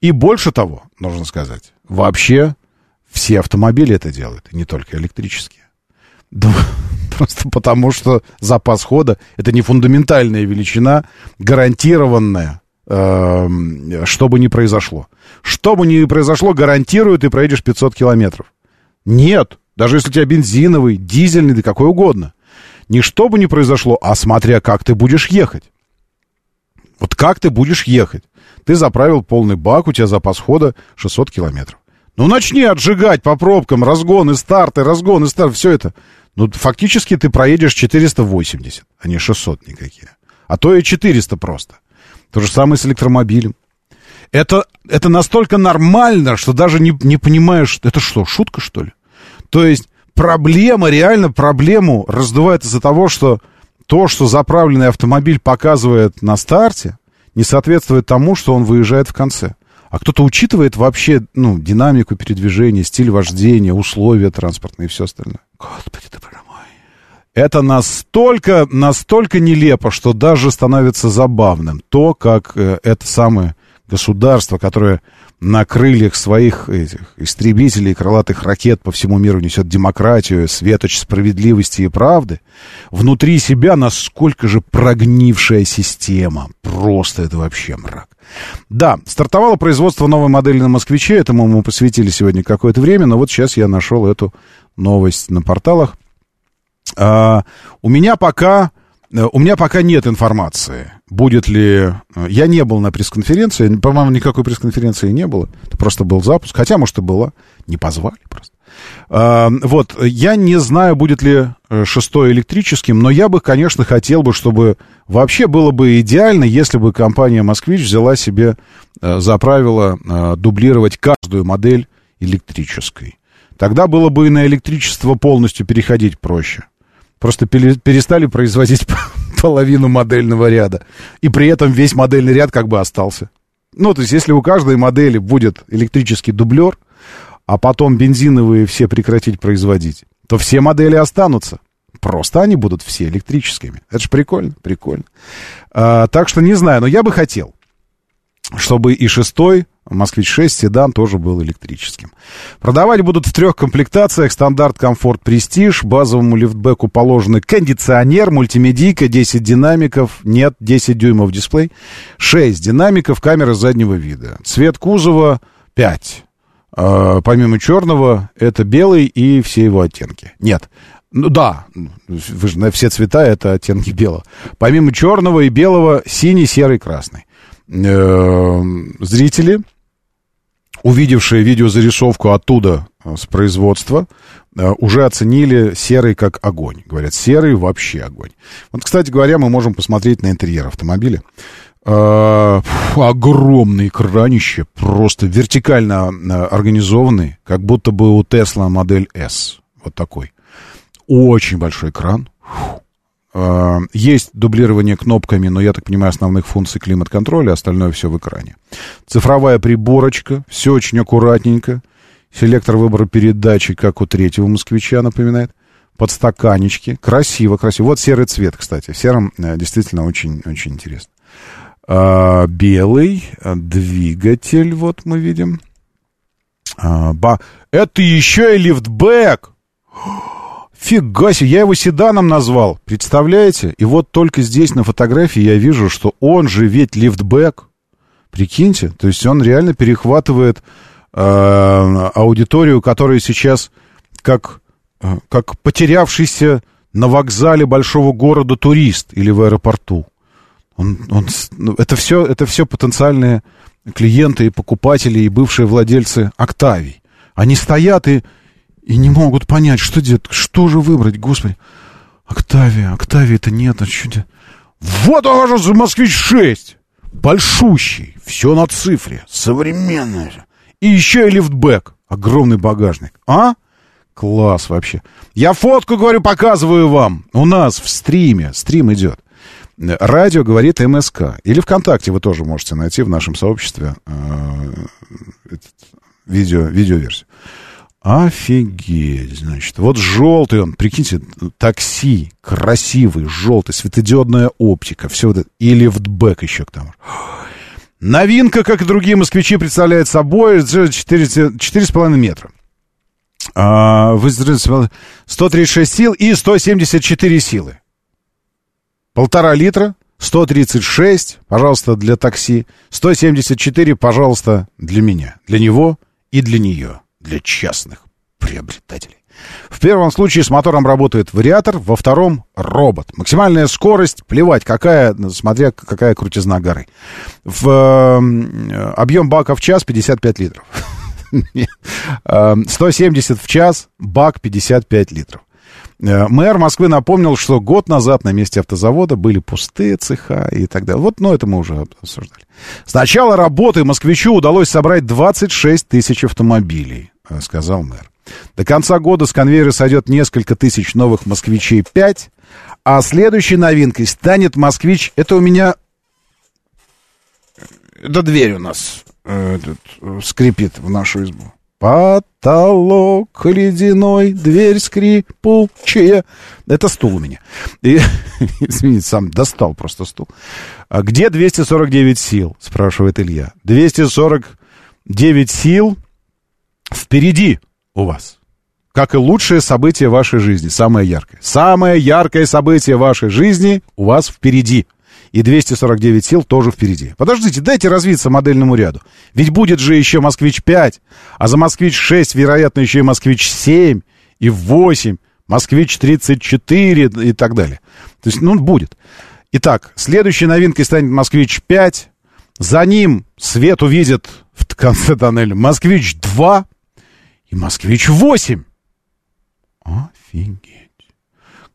И больше того, нужно сказать, вообще все автомобили это делают, не только электрические. Да, просто потому, что запас хода — это не фундаментальная величина, гарантированная, э, что бы ни произошло. Что бы ни произошло, гарантирует, ты проедешь 500 километров. Нет, даже если у тебя бензиновый, дизельный, да какой угодно. Не что бы ни произошло, а смотря как ты будешь ехать. Вот как ты будешь ехать. Ты заправил полный бак, у тебя запас хода 600 километров. Ну, начни отжигать по пробкам, разгоны, старты, разгоны, старты, все это. Ну, фактически ты проедешь 480, а не 600 никакие. А то и 400 просто. То же самое с электромобилем. Это, это настолько нормально, что даже не, не понимаешь, это что, шутка, что ли? То есть проблема, реально проблему раздувает из-за того, что то, что заправленный автомобиль показывает на старте, не соответствует тому, что он выезжает в конце. А кто-то учитывает вообще, ну, динамику передвижения, стиль вождения, условия транспортные и все остальное. Господи ты мой. Это настолько, настолько нелепо, что даже становится забавным то, как э, это самое государство, которое на крыльях своих этих истребителей крылатых ракет по всему миру несет демократию, светоч справедливости и правды, внутри себя насколько же прогнившая система. Просто это вообще мрак. Да, стартовало производство новой модели на «Москвиче», этому мы посвятили сегодня какое-то время, но вот сейчас я нашел эту новость на порталах. А, у меня пока у меня пока нет информации, будет ли... Э, я не был на пресс-конференции, по-моему, никакой пресс-конференции не было. Это просто был запуск, хотя, может, и было. Не позвали просто. А, вот, я не знаю, будет ли э, шестой электрическим, но я бы, конечно, хотел бы, чтобы... Вообще было бы идеально, если бы компания «Москвич» взяла себе за правило дублировать каждую модель электрической. Тогда было бы и на электричество полностью переходить проще. Просто перестали производить половину модельного ряда. И при этом весь модельный ряд как бы остался. Ну, то есть, если у каждой модели будет электрический дублер, а потом бензиновые все прекратить производить, то все модели останутся. Просто они будут все электрическими. Это же прикольно, прикольно. А, так что не знаю, но я бы хотел, чтобы и шестой Москвич-6 седан тоже был электрическим. Продавать будут в трех комплектациях. Стандарт, комфорт, престиж. Базовому лифтбеку положены кондиционер, мультимедийка, 10 динамиков. Нет, 10 дюймов дисплей. 6 динамиков, камера заднего вида. Цвет кузова 5. А, помимо черного, это белый и все его оттенки. Нет, ну да, вы же, все цвета это оттенки белого. Помимо черного и белого, синий, серый, красный. Э, зрители увидевшие видеозарисовку оттуда, э, с производства, э, уже оценили серый как огонь. Говорят, серый вообще огонь. Вот, кстати говоря, мы можем посмотреть на интерьер автомобиля. Э, фу, огромный экранище, просто вертикально организованный, как будто бы у Tesla модель S. Вот такой. Очень большой экран. Фу. Э, есть дублирование кнопками, но я так понимаю, основных функций климат-контроля, остальное все в экране. Цифровая приборочка, все очень аккуратненько. Селектор выбора передачи, как у третьего москвича, напоминает. Подстаканечки. Красиво, красиво. Вот серый цвет, кстати. В сером э, действительно очень, очень интересно. А, белый двигатель, вот мы видим. А, ба... Это еще и лифтбэк! Фига себе, я его седаном назвал, представляете? И вот только здесь на фотографии я вижу, что он же ведь лифтбэк. Прикиньте, то есть он реально перехватывает э, аудиторию, которая сейчас как, э, как потерявшийся на вокзале большого города турист или в аэропорту. Он, он, ну, это, все, это все потенциальные клиенты и покупатели и бывшие владельцы Октавий. Они стоят и и не могут понять, что делать, что же выбрать, господи. Октавия, Октавия-то нет, а что Вот он же Москвич-6! Большущий, все на цифре, современный. И еще и лифтбэк, огромный багажник. А? Класс вообще. Я фотку, говорю, показываю вам. У нас в стриме, стрим идет. Радио говорит МСК. Или ВКонтакте вы тоже можете найти в нашем сообществе э, видео, видеоверсию. Офигеть, значит. Вот желтый он, прикиньте, такси, красивый, желтый, светодиодная оптика, все вот это. И лифтбэк еще к тому. Новинка, как и другие москвичи, представляет собой 4,5 метра. А, 136 сил и 174 силы. Полтора литра, 136, пожалуйста, для такси. 174, пожалуйста, для меня. Для него и для нее для частных приобретателей. В первом случае с мотором работает вариатор, во втором — робот. Максимальная скорость, плевать, какая, смотря какая крутизна горы. В, э, объем бака в час 55 литров. Нет. Э, 170 в час, бак 55 литров. Э, Мэр Москвы напомнил, что год назад на месте автозавода были пустые цеха и так далее. Вот, но это мы уже обсуждали. С начала работы москвичу удалось собрать 26 тысяч автомобилей, э, сказал мэр. До конца года с конвейера сойдет несколько тысяч новых москвичей 5, а следующей новинкой станет москвич. Это у меня... Это дверь у нас э, этот, э, скрипит в нашу избу. Потолок ледяной, дверь скрипучая. Это стул у меня. И, извините, сам достал просто стул. А где 249 сил, спрашивает Илья. 249 сил впереди у вас. Как и лучшее событие вашей жизни, самое яркое. Самое яркое событие вашей жизни у вас впереди. И 249 сил тоже впереди. Подождите, дайте развиться модельному ряду. Ведь будет же еще «Москвич-5», а за «Москвич-6», вероятно, еще и «Москвич-7», и 8, «Москвич-34» и так далее. То есть, ну, будет. Итак, следующей новинкой станет «Москвич-5». За ним свет увидит в конце тоннеля «Москвич-2» и «Москвич-8». Офигеть.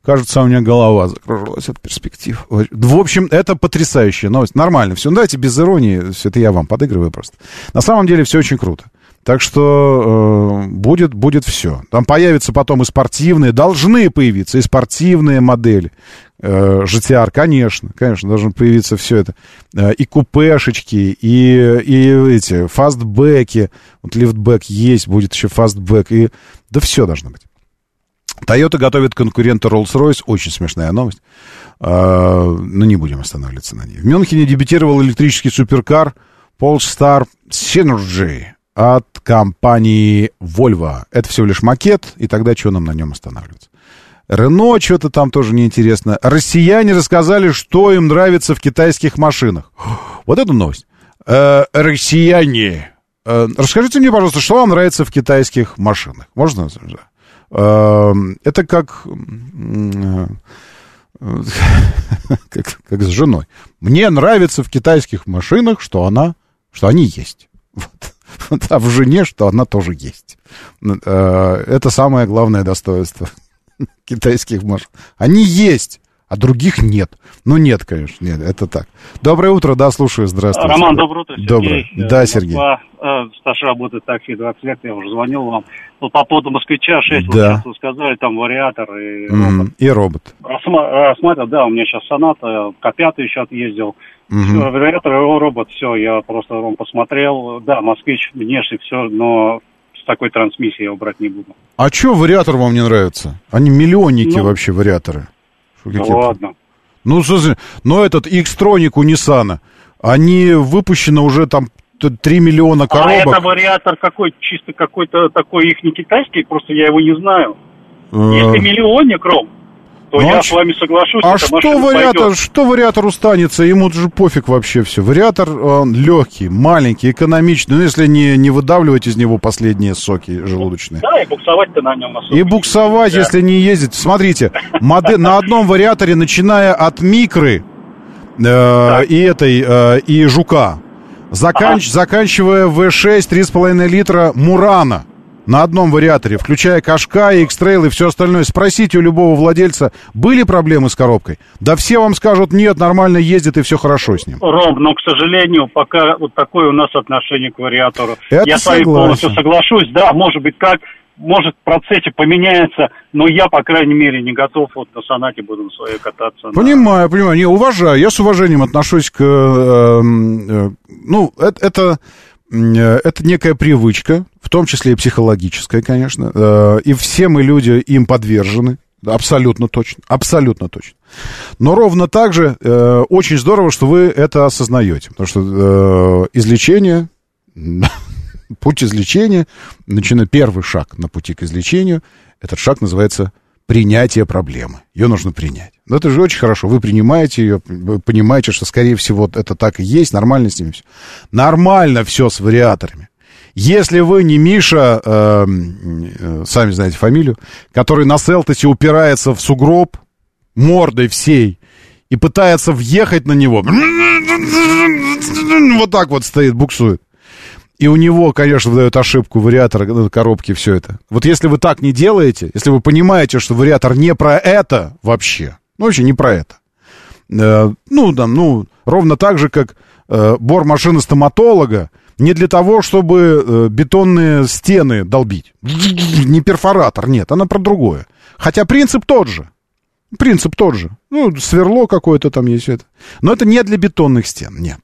Кажется, у меня голова закружилась от перспектив. В общем, это потрясающая новость. Нормально все. Ну, давайте без иронии. Все это я вам подыгрываю просто. На самом деле все очень круто. Так что э, будет, будет все. Там появятся потом и спортивные, должны появиться и спортивные модели. Э, GTR, конечно, конечно, должны появиться все это. Э, и купешечки, и, и эти фастбеки. Вот лифтбэк есть, будет еще фастбэк. И, да все должно быть. Toyota готовит конкурента Rolls-Royce. Очень смешная новость. А, но не будем останавливаться на ней. В Мюнхене дебютировал электрический суперкар Polestar Synergy от компании Volvo. Это всего лишь макет, и тогда что нам на нем останавливаться? Рено что-то там тоже неинтересно. Россияне рассказали, что им нравится в китайских машинах. Вот это новость. Э, россияне. Э, расскажите мне, пожалуйста, что вам нравится в китайских машинах? Можно? Э, это как, э, как, как с женой. Мне нравится в китайских машинах, что она, что они есть. Вот. А в жене, что она тоже есть. Э, это самое главное достоинство китайских машин. Они есть, а других нет. Ну, нет, конечно, нет, это так. Доброе утро, да, слушаю, здравствуйте. Роман, доброе утро, Сергей. Доброе. Да, Сергей. Москва, э, стаж работает в такси 20 лет, я уже звонил вам. Вот по поводу «Москвича» 6, вот Да. сейчас вы сказали, там вариатор и М, робот. И робот. Рассма- Рассматривал, да, у меня сейчас «Соната», К5 еще отъездил. Всё, вариатор и робот, все, я просто Ром посмотрел. Да, «Москвич» внешне все, но с такой трансмиссией я его брать не буду. А чё вариатор вам не нравится? Они миллионники Ну, вообще, вариаторы. Что, Да ладно. Ну, слушай, но этот X-Tronic у Nissan, они выпущены уже там т- 3 миллиона А коробок. это вариатор какой? Чисто какой-то такой их не китайский, просто я его не знаю. Э, Если миллионник, Ром, то Ну, а я ч- с вами соглашусь. А что вариатор, пойдет. что вариатор устанется? Ему же пофиг вообще все. Вариатор, он легкий, маленький, экономичный. Ну, если не, не выдавливать из него последние соки желудочные. Да, и буксовать-то на нем особо. И буксовать, Да. если не ездить. Смотрите, модель, на одном вариаторе, начиная от микры э, и этой, э, и жука, заканч- заканчивая V6 3,5 литра Мурана на одном вариаторе, включая Кашка, X-Trail и все остальное. Спросите у любого владельца, были проблемы с коробкой? Да все вам скажут, нет, нормально ездит и все хорошо с ним. Ром, но, к сожалению, пока вот такое у нас отношение к вариатору. Это я с вами согласен. полностью соглашусь. Да, может быть, как, может, в процессе поменяется, но я, по крайней мере, не готов вот на сонате буду на своей кататься. на- Понимаю, понимаю. Не, уважаю. Я с уважением отношусь к... э, э, ну, это, это, м, э, это некая привычка, в том числе и психологическая, конечно. Э, и все мы люди им подвержены. Абсолютно точно. Абсолютно точно. Но ровно так же э, очень здорово, что вы это осознаете. Потому что э, излечение, путь излечения, начиная первый шаг на пути к излечению, этот шаг называется принятие проблемы. Ее нужно принять. Но это же очень хорошо. Вы принимаете ее, вы понимаете, что, скорее всего, это так и есть, нормально с ними все. Нормально все с вариаторами. Если вы не Миша, э, э, сами знаете фамилию, который на Селтосе упирается в сугроб мордой всей и пытается въехать на него, вот так вот стоит, буксует. И у него, конечно, выдает ошибку вариатор э, коробки, все это. Вот если вы так не делаете, если вы понимаете, что вариатор не про это вообще, ну, вообще не про это, э, ну, там, ну, ровно так же, как э, бор машины стоматолога, не для того, чтобы э, бетонные стены долбить. Не перфоратор, нет, она про другое. Хотя принцип тот же. Принцип тот же. Ну, сверло какое-то там есть это. Но это не для бетонных стен, нет.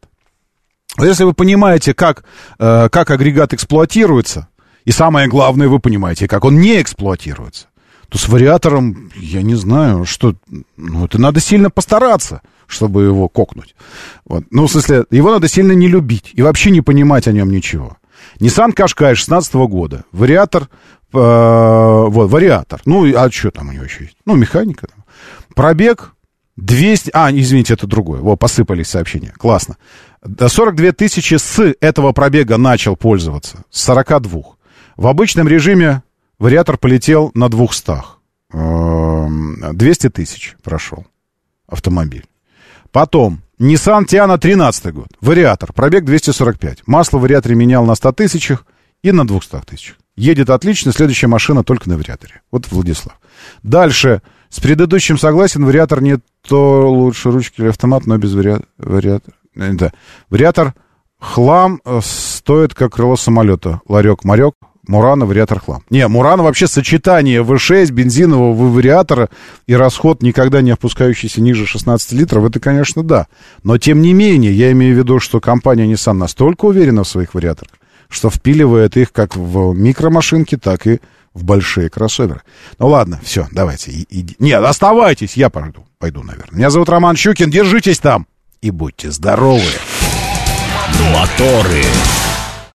Если вы понимаете, как, э, как агрегат эксплуатируется, и самое главное, вы понимаете, как он не эксплуатируется, то с вариатором, я не знаю, что... Ну, это надо сильно постараться, чтобы его кокнуть. Вот. Ну, в смысле, его надо сильно не любить и вообще не понимать о нем ничего. Nissan Qashqai 16 года. Вариатор... Э, вот, вариатор. Ну, а что там у него еще есть? Ну, механика. Пробег 200... А, извините, это другое. Во, посыпались сообщения. Классно. 42 тысячи с этого пробега начал пользоваться. С 42. В обычном режиме вариатор полетел на 200. 200 эм, тысяч прошел автомобиль. Потом, Nissan Tiana 13 год. Вариатор. Пробег 245. Масло в вариаторе менял на 100 тысячах и на 200 тысячах. Едет отлично, следующая машина только на вариаторе. Вот Владислав. Дальше. С предыдущим согласен, вариатор не то лучше ручки или автомат, но без вариатора. Вариатор. Э, да. Вариатор хлам э, стоит как крыло самолета. Ларек-марек, Мурана, вариатор хлам. Не, Мурана вообще сочетание V6, бензинового вариатора и расход, никогда не опускающийся ниже 16 литров, это, конечно, да. Но, тем не менее, я имею в виду, что компания Nissan настолько уверена в своих вариаторах, что впиливает их как в микромашинки, так и в большие кроссоверы. Ну ладно, все, давайте. И, и... Нет, оставайтесь, я пойду, пойду, наверное. Меня зовут Роман Щукин, держитесь там и будьте здоровы. Моторы.